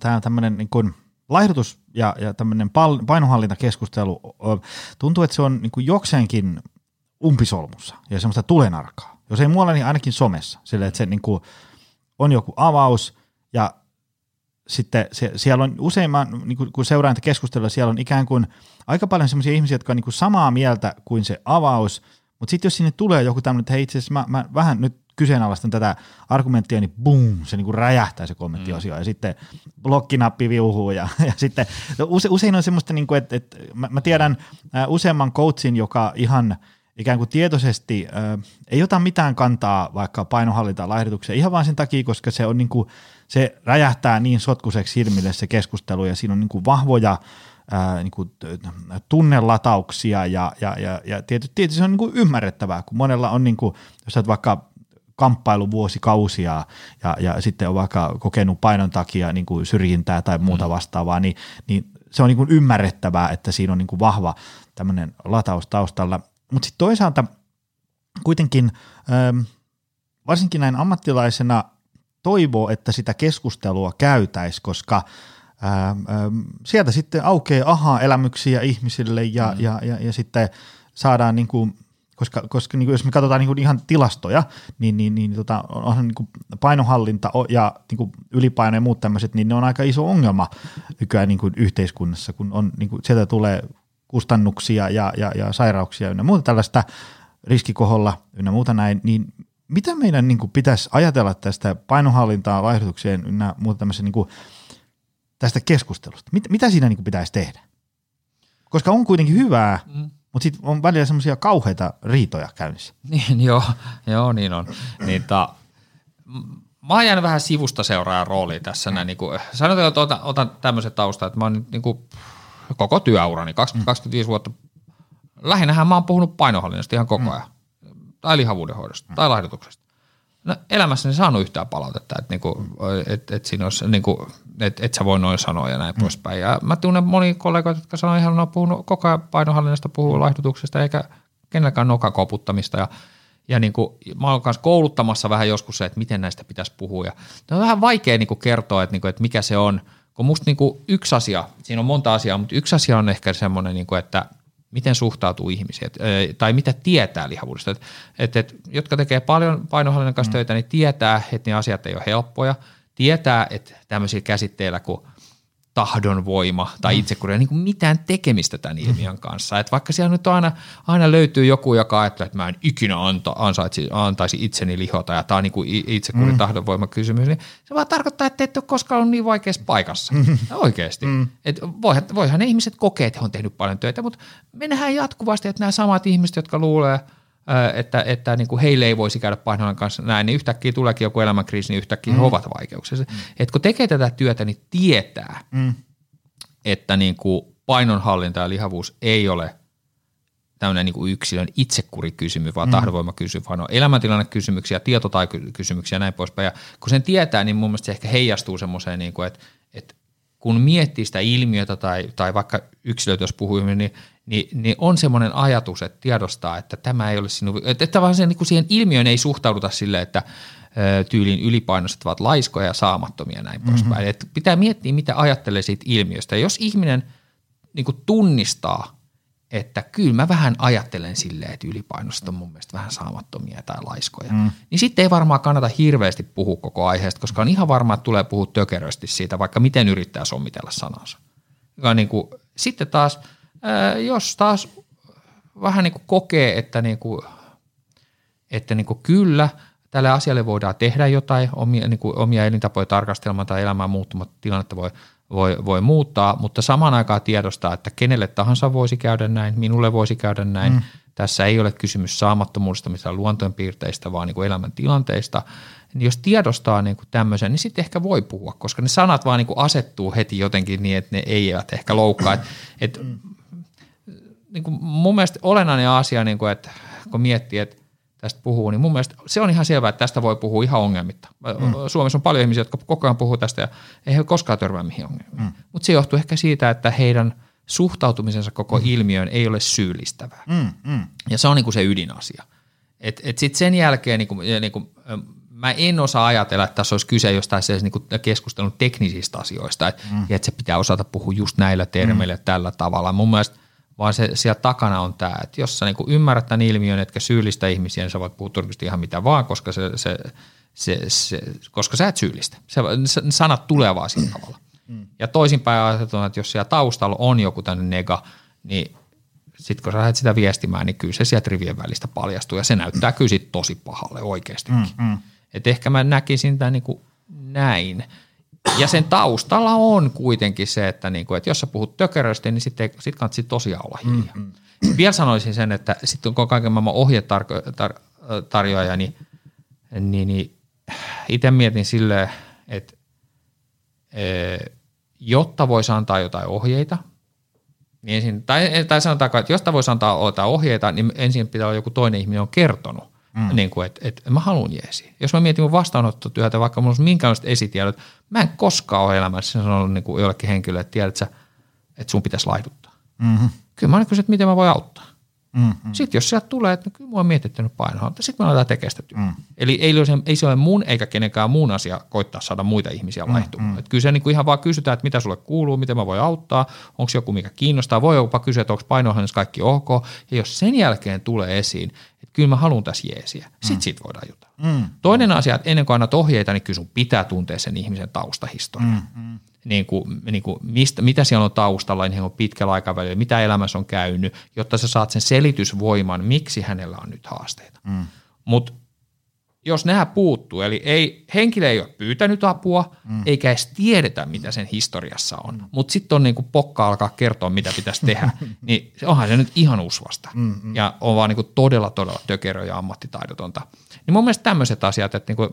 Tämä tämmöinen niin kuin – laihdutus ja, ja tämmöinen painohallintakeskustelu, tuntuu, että se on niin jokseenkin umpisolmussa ja semmoista tulenarkaa. Jos ei muualla, niin ainakin somessa. Sillä, että se niin kuin on joku avaus ja sitten se, siellä on useimman, niin kuin, kun seuraan keskustelua, siellä on ikään kuin aika paljon semmoisia ihmisiä, jotka on niin kuin samaa mieltä kuin se avaus, mutta sitten jos sinne tulee joku tämmöinen, että hei itse asiassa mä, mä vähän nyt kyseenalaistan tätä argumenttia, niin boom, se niin kuin räjähtää se kommenttiosio mm. ja sitten blokkinappi viuhuu ja, ja sitten no use, usein on semmoista, niin kuin, että, että mä, mä tiedän äh, useamman coachin, joka ihan ikään kuin tietoisesti äh, ei ota mitään kantaa vaikka painohallintaan laihdutukseen ihan vaan sen takia, koska se on niin kuin, se räjähtää niin sotkuseksi silmille se keskustelu ja siinä on niin kuin vahvoja ää, niin kuin tunnelatauksia ja, ja, ja, ja tietysti, tietysti se on niin kuin ymmärrettävää, kun monella on, niin kuin, jos olet vaikka kamppailu vuosikausia ja, ja sitten on vaikka kokenut painon takia niin kuin syrjintää tai muuta mm. vastaavaa, niin, niin se on niin kuin ymmärrettävää, että siinä on niin kuin vahva tämmöinen lataus taustalla. Mutta sitten toisaalta kuitenkin ähm, varsinkin näin ammattilaisena toivoo, että sitä keskustelua käytäisi, koska ähm, ähm, sieltä sitten aukeaa aha-elämyksiä ihmisille ja, mm. ja, ja, ja sitten saadaan niin kuin koska, koska niin kuin jos me katsotaan niin kuin ihan tilastoja, niin, niin, niin tota, onhan niin kuin painohallinta ja niin kuin ylipaino ja muut tämmöiset, niin ne on aika iso ongelma nykyään niin kuin yhteiskunnassa, kun on, niin kuin, sieltä tulee kustannuksia ja, ja, ja sairauksia ynnä muuta tällaista riskikoholla ynnä muuta näin, niin mitä meidän niin kuin, pitäisi ajatella tästä painohallintaa, laihdutukseen ynnä muuta tämmöisen niin kuin, tästä keskustelusta? Mit, mitä siinä niin kuin, pitäisi tehdä? Koska on kuitenkin hyvää, mm mutta sitten on välillä semmoisia kauheita riitoja käynnissä. Niin, joo, joo, niin on. Niin, ta, mä oon jäänyt vähän sivusta seuraajan rooliin tässä. Näin, niin kuin, sanotaan, että otan, otan tämmöisen taustan, että mä oon niin kuin, koko työurani, 20, mm. 25 vuotta, lähinnähän mä oon puhunut painohallinnasta ihan koko mm. ajan. Mm. Tai lihavuudenhoidosta, mm. tai laihdutuksesta. No, elämässäni saanut yhtään palautetta, että, niinku, et, et siinä olisi, niinku, et, et sä voi noin sanoa ja näin mm. poispäin. Ja mä tunnen moni kollegoita, jotka sanoo ihan, on puhunut koko ajan painohallinnasta, puhuu laihdutuksesta eikä kenelläkään nokakoputtamista. Ja, ja niin kuin, mä olen myös kouluttamassa vähän joskus se, että miten näistä pitäisi puhua. Ja on vähän vaikea niin kuin kertoa, että, niin kuin, että mikä se on, kun musta niin kuin yksi asia, siinä on monta asiaa, mutta yksi asia on ehkä semmoinen, niin kuin, että – miten suhtautuu ihmisiä tai mitä tietää lihavuudesta. Et, et, et, jotka tekee paljon painohallinnan kanssa mm. töitä, niin tietää, että ne asiat ei ole helppoja. Tietää, että tämmöisiä käsitteillä kuin tahdonvoima tai itsekuri ei niin kuin mitään tekemistä tämän ilmiön kanssa. Et vaikka siellä nyt aina, aina löytyy joku, joka ajattelee, että mä en ikinä anta, ansaitsi, antaisi itseni lihota ja tämä on niin itsekuri mm. tahdonvoima kysymys, niin se vaan tarkoittaa, että et ole koskaan ollut niin vaikeassa paikassa. Mm. Oikeasti. Mm. Et voihan, voihan ne ihmiset kokea, että he on tehnyt paljon töitä, mutta me nähdään jatkuvasti, että nämä samat ihmiset, jotka luulee – että, että niin kuin heille ei voisi käydä painolan kanssa näin, niin yhtäkkiä tuleekin joku elämänkriisi, niin yhtäkkiä mm. he ovat vaikeuksissa. Mm. Et kun tekee tätä työtä, niin tietää, mm. että niin kuin painonhallinta ja lihavuus ei ole tämmöinen niin kuin yksilön itsekurikysymys, vaan mm. tahdonvoimakysymys, vaan on elämäntilannekysymyksiä, tietotaikysymyksiä ja näin poispäin. Ja kun sen tietää, niin mun mielestä se ehkä heijastuu semmoiseen, niin kuin, että, että kun miettii sitä ilmiötä tai, tai vaikka yksilöitä, jos puhuu, niin niin, niin on semmoinen ajatus, että tiedostaa, että tämä ei ole sinun, että, että vaan sen, niin kuin siihen ilmiöön ei suhtauduta sille, että tyyliin ylipainoiset ovat laiskoja ja saamattomia ja näin mm-hmm. poispäin. Että pitää miettiä, mitä ajattelee siitä ilmiöstä. Ja jos ihminen niin kuin tunnistaa, että kyllä mä vähän ajattelen silleen, että ylipainoiset on mun mielestä vähän saamattomia tai laiskoja, mm. niin sitten ei varmaan kannata hirveästi puhua koko aiheesta, koska on ihan varmaa, että tulee puhua tökerösti siitä, vaikka miten yrittää sommitella sanansa. Ja niin kuin, sitten taas – jos taas vähän niin kuin kokee, että, niin kuin, että niin kuin kyllä tälle asialle voidaan tehdä jotain, omia, niin kuin omia elintapoja tarkastelmaan tai elämää muuttumatta tilannetta voi, voi, voi muuttaa, mutta samaan aikaan tiedostaa, että kenelle tahansa voisi käydä näin, minulle voisi käydä näin. Mm. Tässä ei ole kysymys saamattomuudesta, mistä luontojenpiirteistä, vaan niin kuin elämäntilanteista. Niin jos tiedostaa niin kuin tämmöisen, niin sitten ehkä voi puhua, koska ne sanat vaan niin kuin asettuu heti jotenkin niin, että ne eivät ehkä loukkaa. Et, et niin kuin mun mielestä olennainen asia, niin kuin, että kun miettii, että tästä puhuu, niin mun mielestä se on ihan selvää, että tästä voi puhua ihan ongelmitta. Mm. Suomessa on paljon ihmisiä, jotka koko ajan puhuu tästä ja ei he koskaan törmää mihin ongelmiin. Mm. Mutta se johtuu ehkä siitä, että heidän suhtautumisensa koko mm. ilmiöön ei ole syyllistävää. Mm. Mm. Ja se on niin kuin se ydinasia. Et, et sitten sen jälkeen niin kuin, niin kuin, mä en osaa ajatella, että tässä olisi kyse jostain niin keskustelun teknisistä asioista, että, mm. että se pitää osata puhua just näillä termeillä mm. tällä tavalla. Mun mielestä vaan se siellä takana on tämä, että jos sä niin ymmärrät tämän ilmiön, etkä syyllistä ihmisiä, niin sä voit puhua turkisesti ihan mitä vaan, koska, se, se, se, se, koska sä et syyllistä. Se, sanat tulee vaan sillä tavalla. Mm. Ja toisinpäin ajatellaan, että jos siellä taustalla on joku tämmöinen nega, niin sitten kun sä lähdet sitä viestimään, niin kyllä se sieltä rivien välistä paljastuu ja se näyttää kyllä sit tosi pahalle oikeastikin. Mm, mm. Et ehkä mä näkisin tämän niin kuin näin. Ja sen taustalla on kuitenkin se, että, niin kuin, että jos sä puhut tökerösti, niin sitten sit kannattaa tosiaan olla hiljaa. Mm-hmm. Vielä sanoisin sen, että sitten kun kaiken maailman ohjetarjoaja, tar- niin, niin, niin itse mietin silleen, että e, jotta voisi antaa jotain ohjeita, niin ensin, tai, tai sanotaanko, että jotta voisi antaa jotain ohjeita, niin ensin pitää olla joku toinen ihminen on kertonut, Mm. Niin kuin, että, että mä haluan jeesi. Jos mä mietin mun vastaanottotyötä, vaikka mulla olisi minkälaiset esitiedot, mä en koskaan ole elämässä sanonut niin kuin jollekin henkilölle, että tiedät sä, että sun pitäisi laiduttaa. Mm-hmm. Kyllä mä kysynyt, että miten mä voin auttaa. Mm-hmm. Sitten jos sieltä tulee, että no, kyllä mua on mietittänyt painoa, sitten me aletaan tekemään sitä työtä. Mm. Eli ei, ole, ei se ole mun eikä kenenkään muun asia koittaa saada muita ihmisiä mm, laihtumaan. Mm-hmm. kyllä se niin kuin ihan vaan kysytään, että mitä sulle kuuluu, miten mä voin auttaa, onko joku mikä kiinnostaa, voi jopa kysyä, että onko painohannassa kaikki ok. Ja jos sen jälkeen tulee esiin, kyllä mä haluan tässä jeesiä, sitten mm. siitä voidaan jutella. Mm. Toinen asia, että ennen kuin annat ohjeita, niin kyllä sun pitää tuntea sen ihmisen taustahistoria. Mm. Mm niin kuin, niin kuin mistä, mitä siellä on taustalla niin on pitkällä aikavälillä, mitä elämässä on käynyt, jotta sä saat sen selitysvoiman, miksi hänellä on nyt haasteita. Mm. Mutta jos nämä puuttuu, eli ei, henkilö ei ole pyytänyt apua, mm. eikä edes tiedetä, mitä sen historiassa on, mm. mutta sitten on niin kuin pokka alkaa kertoa, mitä pitäisi tehdä, niin onhan se nyt ihan usvasta mm, mm. ja on vaan niin kuin todella, todella tökerö ja ammattitaidotonta. Niin mun mielestä tämmöiset asiat, että niin kuin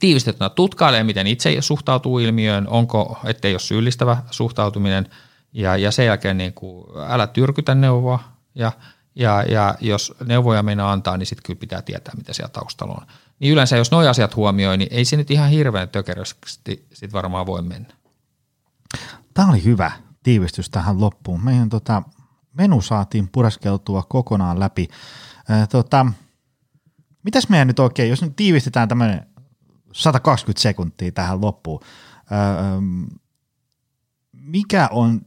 tiivistettynä tutkailee, miten itse suhtautuu ilmiöön, onko, ettei ole syyllistävä suhtautuminen, ja, ja sen jälkeen niin kuin, älä tyrkytä neuvoa, ja, ja, ja jos neuvoja meinaa antaa, niin sitten kyllä pitää tietää, mitä siellä taustalla on. Niin yleensä, jos nuo asiat huomioi, niin ei se nyt ihan hirveän tökerösti sit varmaan voi mennä. Tämä oli hyvä tiivistys tähän loppuun. Meidän tota, menu saatiin pureskeltua kokonaan läpi. Ää, tota, mitäs meidän nyt oikein, jos nyt tiivistetään tämmöinen 120 sekuntia tähän loppuun. Öö, mikä on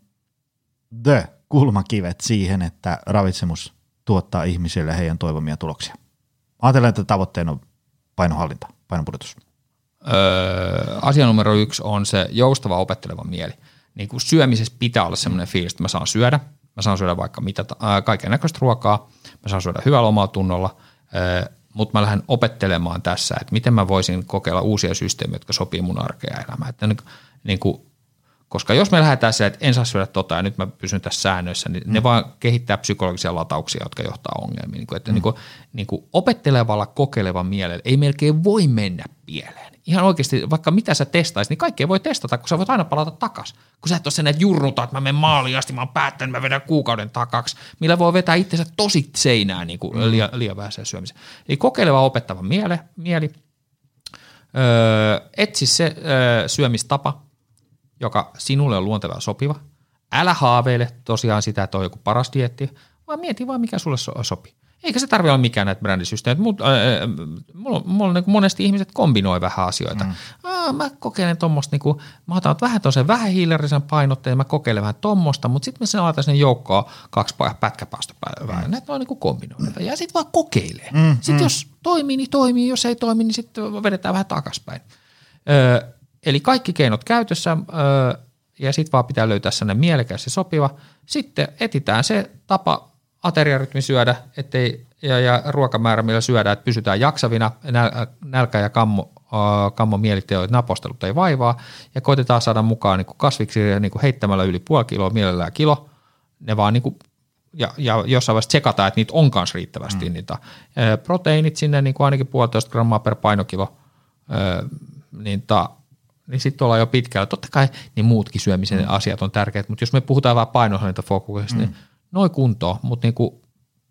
the kulmakivet siihen, että ravitsemus tuottaa ihmisille heidän toivomia tuloksia? Ajattelen, että tavoitteena on painohallinta, painonpudotus. Öö, asia numero yksi on se joustava opetteleva mieli. niin kuin syömisessä pitää olla semmoinen fiilis, että mä saan syödä, mä saan syödä vaikka mitä, äh, kaiken näköistä ruokaa, mä saan syödä hyvällä omalla tunnolla, äh, mutta mä lähden opettelemaan tässä, että miten mä voisin kokeilla uusia systeemejä, jotka sopii mun arkea elämään. Että niin, niin kuin, koska jos me lähdetään siihen, että en saa syödä tota ja nyt mä pysyn tässä säännöissä, niin mm. ne vaan kehittää psykologisia latauksia, jotka johtaa ongelmiin. Niin kuin, että mm. niin kuin, niin kuin opettelevalla, kokeilevan mielellä ei melkein voi mennä pieleen ihan oikeasti, vaikka mitä sä testaisit, niin kaikkea voi testata, kun sä voit aina palata takas. Kun sä et ole sen, että jurnuta, että mä menen maaliin asti, mä oon päättänyt, mä vedän kuukauden takaksi, millä voi vetää itsensä tosi seinään niin kuin mm. liian, liian vähäiseen syömiseen. Eli kokeileva opettava miele, mieli, öö, etsi se öö, syömistapa, joka sinulle on luonteva sopiva. Älä haaveile tosiaan sitä, että on joku paras dietti, vaan mieti vaan, mikä sulle sopii. Eikä se tarvitse olla mikään näitä brändisysteemejä. Mut, äh, mulla, mulla niin monesti ihmiset kombinoi vähän asioita. Mm. Aa, mä kokeilen tuommoista, niin mä otan vähän tuollaisen vähän hiilerisen painotteen, mä kokeilen vähän tuommoista, mutta sitten mä sen laitan sinne joukkoon kaksi pätkäpäästöpäivää. Mm. Näitä voi niin kombinoida. Ja sitten vaan kokeilee. Mm, sitten mm. jos toimii, niin toimii. Jos ei toimi, niin sitten vedetään vähän takaspäin. Ö, eli kaikki keinot käytössä, ja sitten vaan pitää löytää sellainen mielekäs ja sopiva. Sitten etitään se tapa ateriarytmi syödä ettei, ja, ja ruokamäärä, millä syödään, että pysytään jaksavina, nälkä ja kammo, äh, kammo mieliteoit napostelut ei vaivaa, ja koitetaan saada mukaan niin kasviksi niin heittämällä yli puoli kiloa, mielellään kilo, ne vaan niin kuin, ja, ja jossain vaiheessa tsekataan, että niitä on kanssa riittävästi mm. niitä. Proteiinit sinne niin kuin ainakin puolitoista grammaa per painokilo, niin, ta, niin sitten ollaan jo pitkällä. Totta kai niin muutkin syömisen mm. asiat on tärkeät, mutta jos me puhutaan vain painohallintafokuksesta, niin mm. niin noin kuntoon, mutta niinku,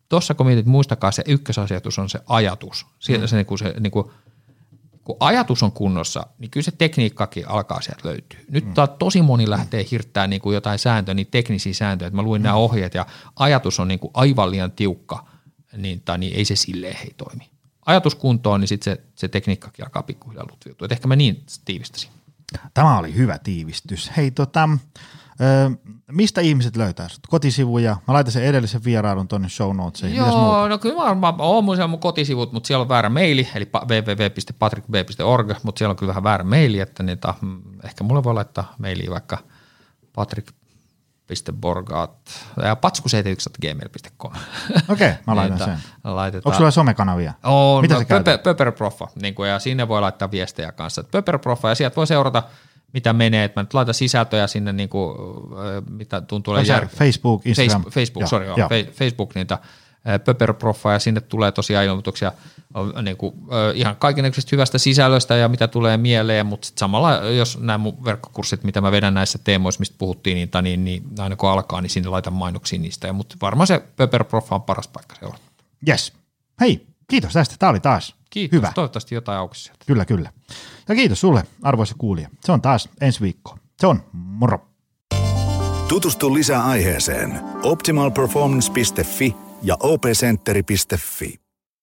tuossa kun mietit, muistakaa se ykkösasiatus on se ajatus. Sieltä mm. se, niinku, se niinku, kun ajatus on kunnossa, niin kyllä se tekniikkakin alkaa sieltä löytyä. Nyt mm. tosi moni lähtee hirttämään niin kuin jotain sääntöjä, niin teknisiä sääntöjä, että mä luin mm. nämä ohjeet ja ajatus on niin kuin aivan liian tiukka, niin, tai niin ei se silleen hei toimi. Ajatus kuntoon, niin sitten se, se tekniikkakin alkaa pikkuhiljaa lutviutua. ehkä mä niin tiivistäisin. Tämä oli hyvä tiivistys. Hei tota, Öö, mistä ihmiset löytää sut? Kotisivuja. Mä laitan sen edellisen vierailun tuonne show notesiin. Joo, no kyllä varmaan on mun, mun kotisivut, mutta siellä on väärä maili, eli www.patrickb.org, mutta siellä on kyllä vähän väärä maili, että niitä, mm, ehkä mulle voi laittaa mailiin vaikka patrick.borgat ja patsku71.gmail.com. Okei, okay, mä laitan sen. Laitetaan. Onko sulla somekanavia? On, Mitä no, sä Pöperproffa, niin kuin, ja sinne voi laittaa viestejä kanssa. Pöperproffa, ja sieltä voi seurata – mitä menee, että mä nyt laitan sisältöjä sinne, niin kuin, mitä tuntuu olevan jär... Facebook, Instagram. Facebook, Facebook joo, sorry, joo. Facebook niitä Pöperproffa ja sinne tulee tosiaan ilmoituksia niin kuin, ihan kaikenlaisesta hyvästä sisällöstä ja mitä tulee mieleen, mutta sit samalla jos nämä mun verkkokurssit, mitä mä vedän näissä teemoissa, mistä puhuttiin, niin, niin, niin aina kun alkaa, niin sinne laitan mainoksia niistä, mutta varmaan se Pöperproffa on paras paikka seurata. Yes. Hei, kiitos tästä. Tämä oli taas Kiitos. Hyvä. Toivottavasti jotain auki sieltä. Kyllä, kyllä. Ja kiitos sulle, arvoisa kuulija. Se on taas ensi viikko. Se on moro. Tutustu lisää aiheeseen optimalperformance.fi ja opcenteri.fi.